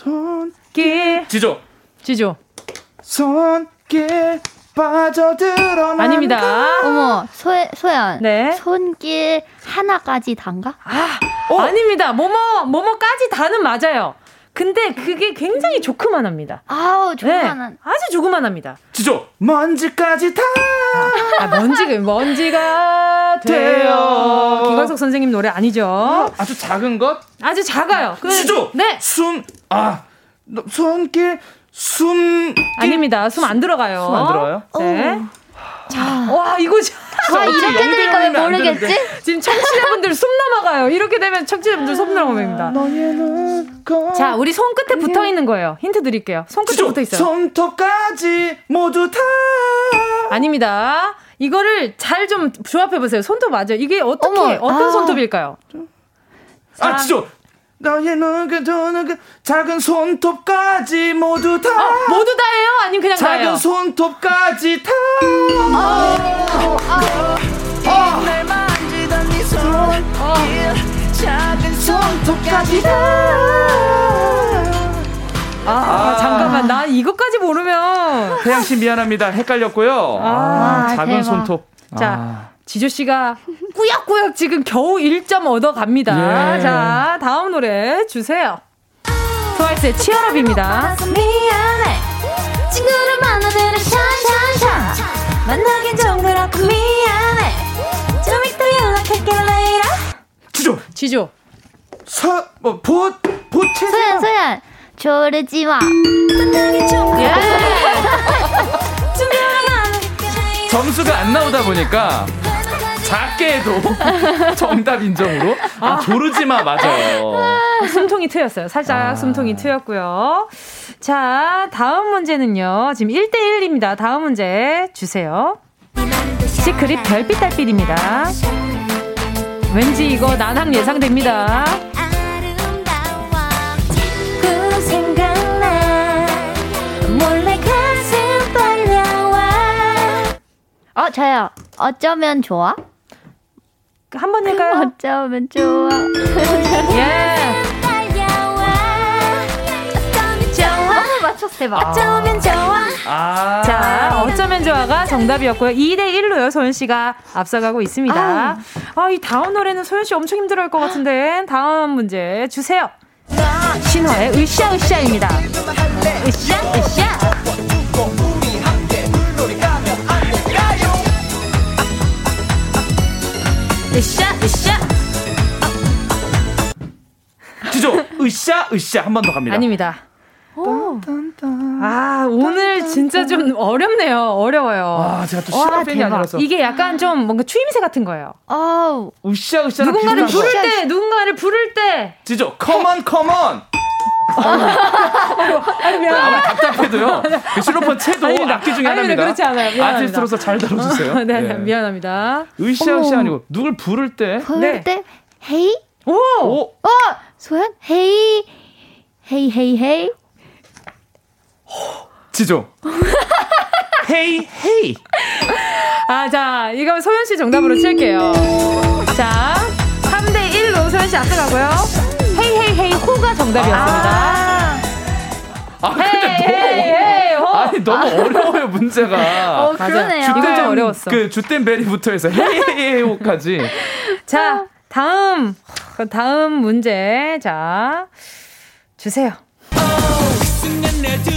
손길 지조 지조 손길 빠져들어 아닙니다. 어머, 소, 소연. 네. 손길 하나까지 단가? 아, 어? 아닙니다. 뭐뭐, 뭐뭐까지 다는 맞아요. 근데 그게 굉장히 조그만합니다. 아우, 조그만한. 네, 아주 조그만합니다. 지조, 먼지까지 다. 아, 먼지가, 먼지가 돼요. 김광석 선생님 노래 아니죠? 아주 작은 것? 아주 작아요. 그, 지조! 네. 숨, 아, 손길, 숨 아닙니다. 숨 안 들어가요. 숨 안 들어가요? 네. 어. 자, 와 이거 와 이렇게 되니까 모르겠지? 지금 청취자분들 숨 넘어가요. 이렇게 되면 청취자분들 숨 넘어갑니다. 자, 우리 손 끝에 붙어 있는 거예요. 힌트 드릴게요. 손 끝에 붙어 있어요. 손톱까지 모두 다 아닙니다. 이거를 잘 좀 조합해 보세요. 손톱 맞아요. 이게 어떻게 어머, 어떤 아. 손톱일까요? 아, 진짜 너의 눈그 그 작은 손톱까지 모두 다. 어, 모두 다예요? 아니면 그냥 작은 다예요? 손톱까지 다. 날 만지던 네 손길 작은 손톱까지 다. 아, 아, 잠깐만. 나 이것까지 모르면. 태양 씨 미안합니다. 헷갈렸고요. 아, 아 작은 대박. 손톱. 자 아. 지조 씨가 꾸역꾸역 지금 겨우 1점 얻어 갑니다. 예. 자, 다음 노래 주세요. 트와이스의 치얼업입니다. 미안해. 친구를 만나들은 샤샤샤. 만나긴 좀 그렇고 미안해. 좀 이따 연락할게 레이라. 지조. 지조. 서, 뭐, 보, 보채. 소연, 소연. 조르지 마. 만나긴 좀 예. (laughs) 점수가 안 나오다 보니까 작게 해도 (laughs) 정답 인정으로 아, 조르지마 맞아요. 숨통이 트였어요. 살짝 아. 숨통이 트였고요. 자, 다음 문제는요. 지금 1대 1입니다. 다음 문제 주세요. 시크릿 별빛 달빛입니다. 왠지 이거 난항 예상됩니다. 어, 저요. 어쩌면 좋아? 한번 할까요? 어쩌면 좋아. (laughs) 예. 맞췄어, 대박. 어쩌면 좋아. 아. 자, 어쩌면 좋아가 정답이었고요. 2대 1로요, 소연 씨가 앞서가고 있습니다. 아. 아, 이 다음 노래는 소연 씨 엄청 힘들어 할 것 같은데. 다음 문제 주세요. 신화의 으쌰으쌰입니다. 으쌰으쌰. 으쌰 으쌰 지조 으쌰 으쌰 한 번 더 갑니다. 아닙니다. 아 오늘 진짜 좀 어렵네요. 어려워요. 아 제가 또 신화 팬이 아니라서 이게 약간 좀 뭔가 추임새 같은 거예요. 아 으쌰 으쌰 누군가를 부를 거. 때 누군가를 부를 때 지조 컴온 컴온 아니, 미안. 아, 답답해도요. 그 실로폰 채도 아닙니다. 악기 중에 하나입니다. 그렇지 않아요. 미안합니다. 아티스트로서 잘 다뤄주세요. 네, 네, 네, 미안합니다. 으쌰으쌰 아니고 누굴 부를 때. 부를 네. 때 hey? 오! 오! 어! 소연? Hey? Hey hey hey? 지조. Hey hey. 아, 자, 이거 소연 씨 정답으로 칠게요. 자, 3대 1로 소연 씨 앞서가고요. Hey hey hey ho가 정답이었습니다. 아, 아 근데 hey, 너무 hey, hey, ho. 아니 너무 아. 어려워요 문제가. 어 그러네요. 좀 어려웠어. 그 주댐 베리부터 해서 헤이 헤이 호까지. 자, 다음, 다음 문제. 자, 주세요.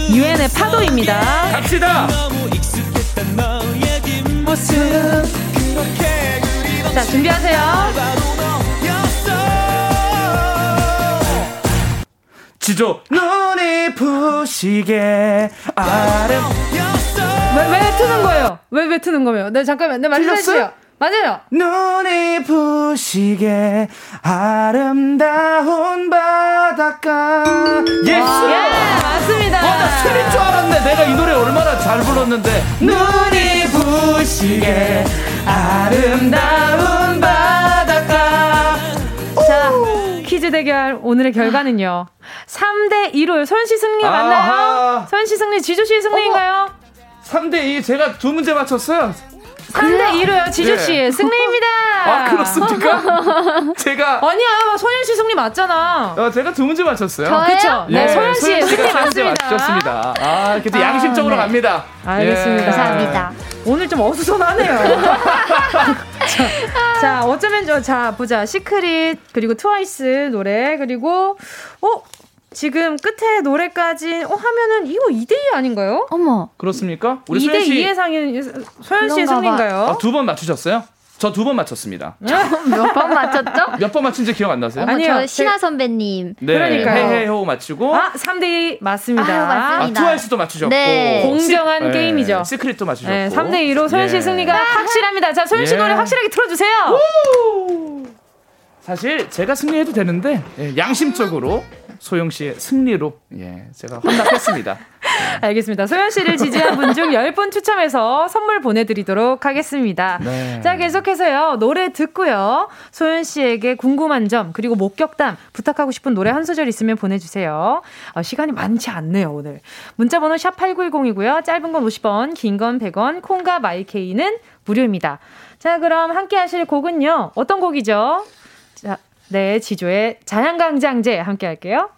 유엔의 파도입니다. 갑시다. 자, 준비하세요. 지조 눈이 부시게 아름 왜, 왜 트는 거예요? 왜, 왜 트는 거예요? 네, 잠깐만. 네, 말씀해주세요. 맞아요. 눈이 부시게 아름다운 바닷가. Yes! 예, 맞습니다. 어, 나 틀린 줄 알았네. 내가 이 노래 얼마나 잘 불렀는데. 눈이 부시게 아름다운 퀴즈 대결 오늘의 결과는요. 3대 2로 소연씨 승리 맞나요? 소연씨 승리, 지조씨 승리인가요? 3대2 제가 두 문제 맞췄어요. 3대 2로요. 지조씨 예. 승리입니다. 아, 그렇습니까? (laughs) 제가 아니야, 소연 씨 승리 맞잖아. 어, 제가 두 문제 맞췄어요. 저요? 그쵸? 네, 예, 소연 씨 소연 승리 맞습니다. 맞췄습니다. 아, 그래도 아, 양심적으로 네. 갑니다. 알겠습니다. 예. 감사합니다. 오늘 좀 어수선하네요. (laughs) (laughs) 자, 자, 어쩌면 저, 자, 보자. 시크릿, 그리고 트와이스 노래, 그리고, 어? 지금 끝에 노래까지, 어, 하면은 이거 2대2 아닌가요? 어머. 그렇습니까? 우리 소연 씨 2대2의 상인, 소연 씨의. 승리인가요? 아, 두 번 맞추셨어요? 저 두 번 맞췄습니다. (laughs) 몇 번 맞췄죠? 몇 번 맞춘지 기억 안 나세요? 어머, 아니요, 저 신화 선배님. 네, 그러니까요. Hey hey ho 맞추고 아, 3대2 맞습니다. 아유, 맞습니다. 아, 트와이스도 맞추셨고 네. 공정한 시- 게임이죠. 네, 시크릿도 맞추셨고 네, 3대2로 소연 씨의 예. 승리가 확실합니다. 자, 소연 씨 예. 노래 확실하게 틀어주세요. 사실 제가 승리해도 되는데 예, 양심적으로 소영 씨의 승리로 예, 제가 헌납했습니다. (laughs) 알겠습니다. 소연 씨를 지지한 분 중 10분 추첨해서 선물 보내드리도록 하겠습니다. 네. 자, 계속해서요. 노래 듣고요. 소연 씨에게 궁금한 점, 그리고 목격담, 부탁하고 싶은 노래 한 소절 있으면 보내주세요. 어, 시간이 많지 않네요, 오늘. 문자번호 샵8910이고요. 짧은 건 50원, 긴 건 100원, 콩과 마이케이는 무료입니다. 자, 그럼 함께 하실 곡은요. 어떤 곡이죠? 자, 네, 지조의 자양강장제 함께 할게요.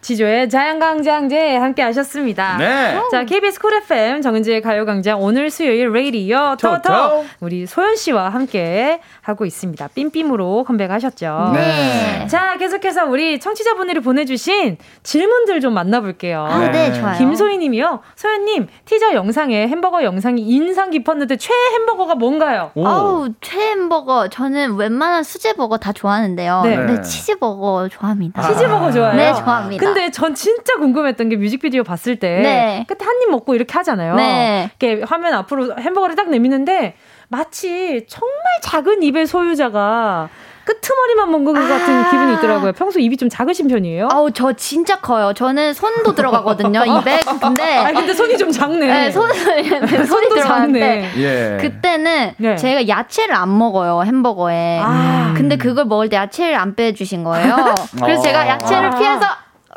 지조의 자양강장제 함께 하셨습니다. 네. 자, KBS 쿨 FM 정은지의 가요광장 오늘 수요일 레이디어 터터. 우리 소연 씨와 함께 하고 있습니다. 삠삠으로 컴백하셨죠. 네. 자, 계속해서 우리 청취자분들이 보내주신 질문들 좀 만나볼게요. 아, 네, 좋아요. 김소희 님이요. 소연님, 티저 영상에 햄버거 영상이 인상 깊었는데 최애 햄버거가 뭔가요? 오. 아우, 최햄버거. 저는 웬만한 수제버거 다 좋아하는데요. 네. 네. 치즈버거 좋아합니다. 치즈버거 좋아해요? 네, 좋아합니다. 근데 전 진짜 궁금했던 게 뮤직비디오 봤을 때 네. 끝에 한 입 먹고 이렇게 하잖아요. 네. 이렇게 화면 앞으로 햄버거를 딱 내미는데 마치 정말 작은 입의 소유자가 끄트머리만 먹은 것 같은 아. 기분이 있더라고요. 평소 입이 좀 작으신 편이에요? 아우, 저 진짜 커요. 저는 손도 들어가거든요, (laughs) 입에. 근데. 아 근데 손이 좀 작네. 네, 손, 네, 손이 (laughs) 손도 들어가는데. 작네. 예. 그때는 네. 제가 야채를 안 먹어요 햄버거에. 아. 근데 그걸 먹을 때 야채를 안 빼주신 거예요. (laughs) 그래서 어. 제가 야채를 아. 피해서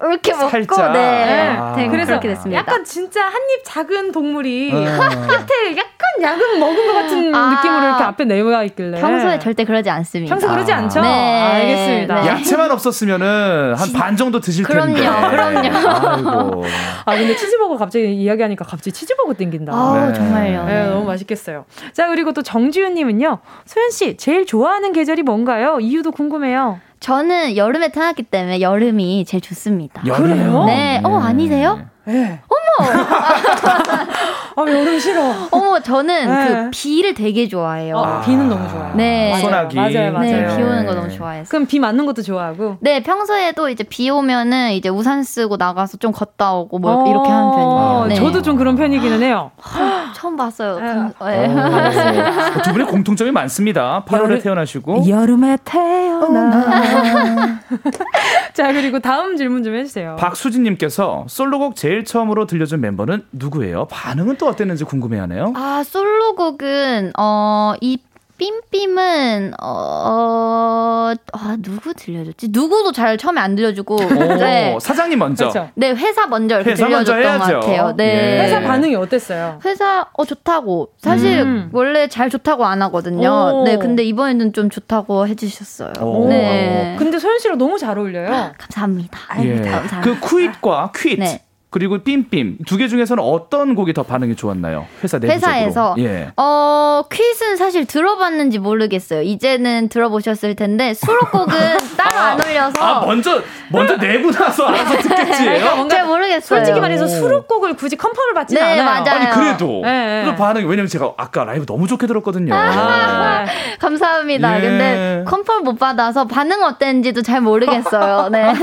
이렇게 먹고 살짝. 네, 아. 네, 그래서 그렇게 됐습니다. 약간 진짜 한 입 작은 동물이 (laughs) 어. 끝에 약간 약은 먹은 것 같은 아. 느낌으로 이렇게 앞에 내와 있길래 평소에 절대 그러지 않습니다. 평소 그러지 아. 않죠? 네. 알겠습니다. 네. 야채만 없었으면은 한 반 정도 드실 그럼요, 텐데. 그럼요. 아 근데 치즈버거 갑자기 이야기하니까 갑자기 치즈버거 땡긴다. 네. 정말요. 네, 너무 맛있겠어요. 자, 그리고 또 정지윤님은요. 소연 씨, 제일 좋아하는 계절이 뭔가요? 이유도 궁금해요. 저는 여름에 태어났기 때문에 여름이 제일 좋습니다. 여름이요? 네. 어, 아니세요? 네. 어머! (laughs) 아, 여름 싫어. 어머, 저는 네. 그 비를 되게 좋아해요. 어, 비는 너무 좋아요. 네. 맞아요. 소나기. 맞아요, 맞아요. 네, 비 오는 거 네. 너무 좋아해서. 그럼 비 맞는 것도 좋아하고. 네, 평소에도 이제 비 오면은 이제 우산 쓰고 나가서 좀 걷다 오고 뭐 이렇게 하는 편이에요. 네. 어, 저도 좀 그런 편이기는 해요. (gasps) 처음 봤어요. 네. 방- 네. 어, 두 분의 공통점이 많습니다. 8월에 여름- 태어나시고 여름에 태어나. (laughs) 자, 그리고 다음 질문 좀 해주세요. 박수진님께서 솔로곡 제일 처음으로 들려준 멤버는 누구예요? 반응은 또 어땠는지 궁금해하네요. 아, 솔로곡은, 어, 이 삠삠은, 어, 아, 누구 들려줬지? 누구도 잘 처음에 안 들려주고. 오, 네. 사장님 먼저. 그렇죠. 네, 회사 먼저 이렇게 회사 먼저 들려줬던 것 해야죠. 같아요. 네. 예. 회사 반응이 어땠어요? 회사 어 좋다고 사실 음. 원래 잘 좋다고 안 하거든요. 오. 네 근데 이번에는 좀 좋다고 해주셨어요. 오. 네 근데 소연 씨랑 너무 잘 어울려요. 감사합니다. 예. 감사합니다. 그 퀴잇과 퀴잇. 네. 그리고 빔빔 두 개 중에서는 어떤 곡이 더 반응이 좋았나요? 회사 내부적으로. 회사에서 예. 어 퀴즈는 사실 들어봤는지 모르겠어요. 이제는 들어보셨을 텐데 수록곡은 (laughs) 따로 아, 안 올려서 아 먼저 먼저 내고 나서 알아서 (laughs) 듣겠지예요. 그러니까 잘 모르겠어요. 솔직히 말해서 수록곡을 굳이 컨펌을 받지 네, 않아요. 맞아요. 아니 그래도 네. 그 반응이 왜냐면 제가 아까 라이브 너무 좋게 들었거든요. 아, (laughs) 감사합니다. 예. 근데 컨펌 못 받아서 반응 어땠는지도 잘 모르겠어요. 네.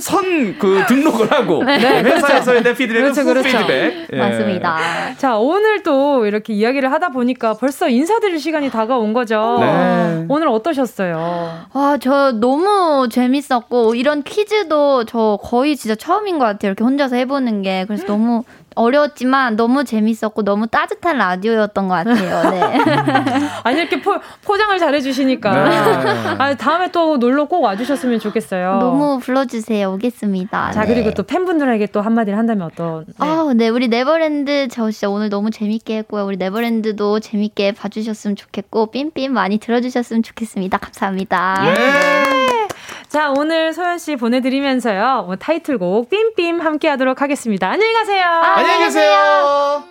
선 그 등록을 하고 네. 네. 회사에서의 내 피드백은 그렇죠, 그렇죠. 피드백. 예. 맞습니다. 자 오늘 또 이렇게 이야기를 하다 보니까 벌써 인사드릴 시간이 다가온 거죠. 네. 오늘 어떠셨어요? 아저 너무 재밌었고 이런 퀴즈도 저 거의 진짜 처음인 것 같아요. 이렇게 혼자서 해보는 게 그래서 너무 어려웠지만 너무 재밌었고 너무 따뜻한 라디오였던 것 같아요. (laughs) 네. 아니 이렇게 포, 포장을 잘 해주시니까 네. 아, 다음에 또 놀러 꼭 와주셨으면 좋겠어요. 너무 불러주세요. 오겠습니다. 자 네. 그리고 또 팬분들에게 또 한마디를 한다면 어떤? 네. 아, 네 우리 네버랜드 저 진짜 오늘 너무 재밌게 했고요. 우리 네버랜드도 재밌게 봐주셨으면 좋겠고 삠삠 많이 들어주셨으면 좋겠습니다. 감사합니다. 예. 자, 오늘 소연 씨 보내드리면서요. 뭐 타이틀곡 삠삠 함께 하도록 하겠습니다. 안녕히 가세요. 아, 안녕히 계세요.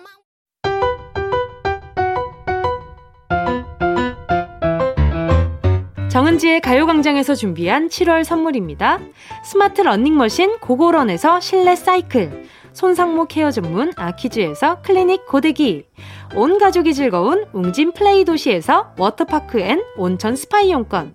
정은지의 가요광장에서 준비한 7월 선물입니다. 스마트 러닝머신 고고런에서 실내 사이클. 손상모 케어 전문 아키즈에서 클리닉 고데기. 온 가족이 즐거운 웅진 플레이 도시에서 워터파크 and 온천 스파 이용권.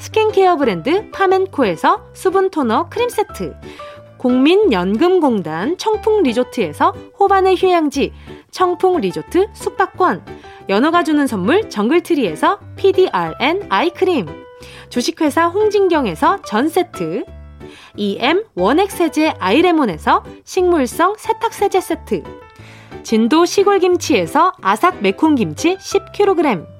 스킨케어 브랜드 파멘코에서 수분 토너 크림 세트. 국민연금공단 청풍 리조트에서 호반의 휴양지 청풍 리조트 숙박권. 연어가 주는 선물 정글트리에서 PDRN 아이크림. 주식회사 홍진경에서 전 세트. EM 원액 세제 아이레몬에서 식물성 세탁 세제 세트. 진도 시골김치에서 아삭 매콤김치 10kg.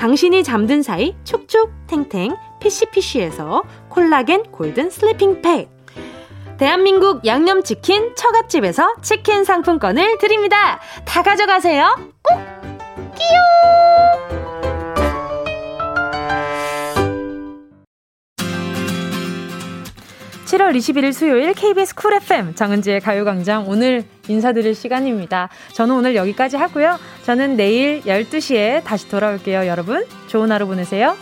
당신이 잠든 사이 촉촉 탱탱 피시피시에서 콜라겐 golden sleeping 팩. 대한민국 양념치킨 처갓집에서 치킨 상품권을 드립니다. 다 가져가세요. 꼭! 끼용! 7월 21일 수요일 KBS 쿨 FM 정은지의 가요광장 오늘 인사드릴 시간입니다. 저는 오늘 여기까지 하고요. 저는 내일 12시에 다시 돌아올게요. 여러분, 좋은 하루 보내세요.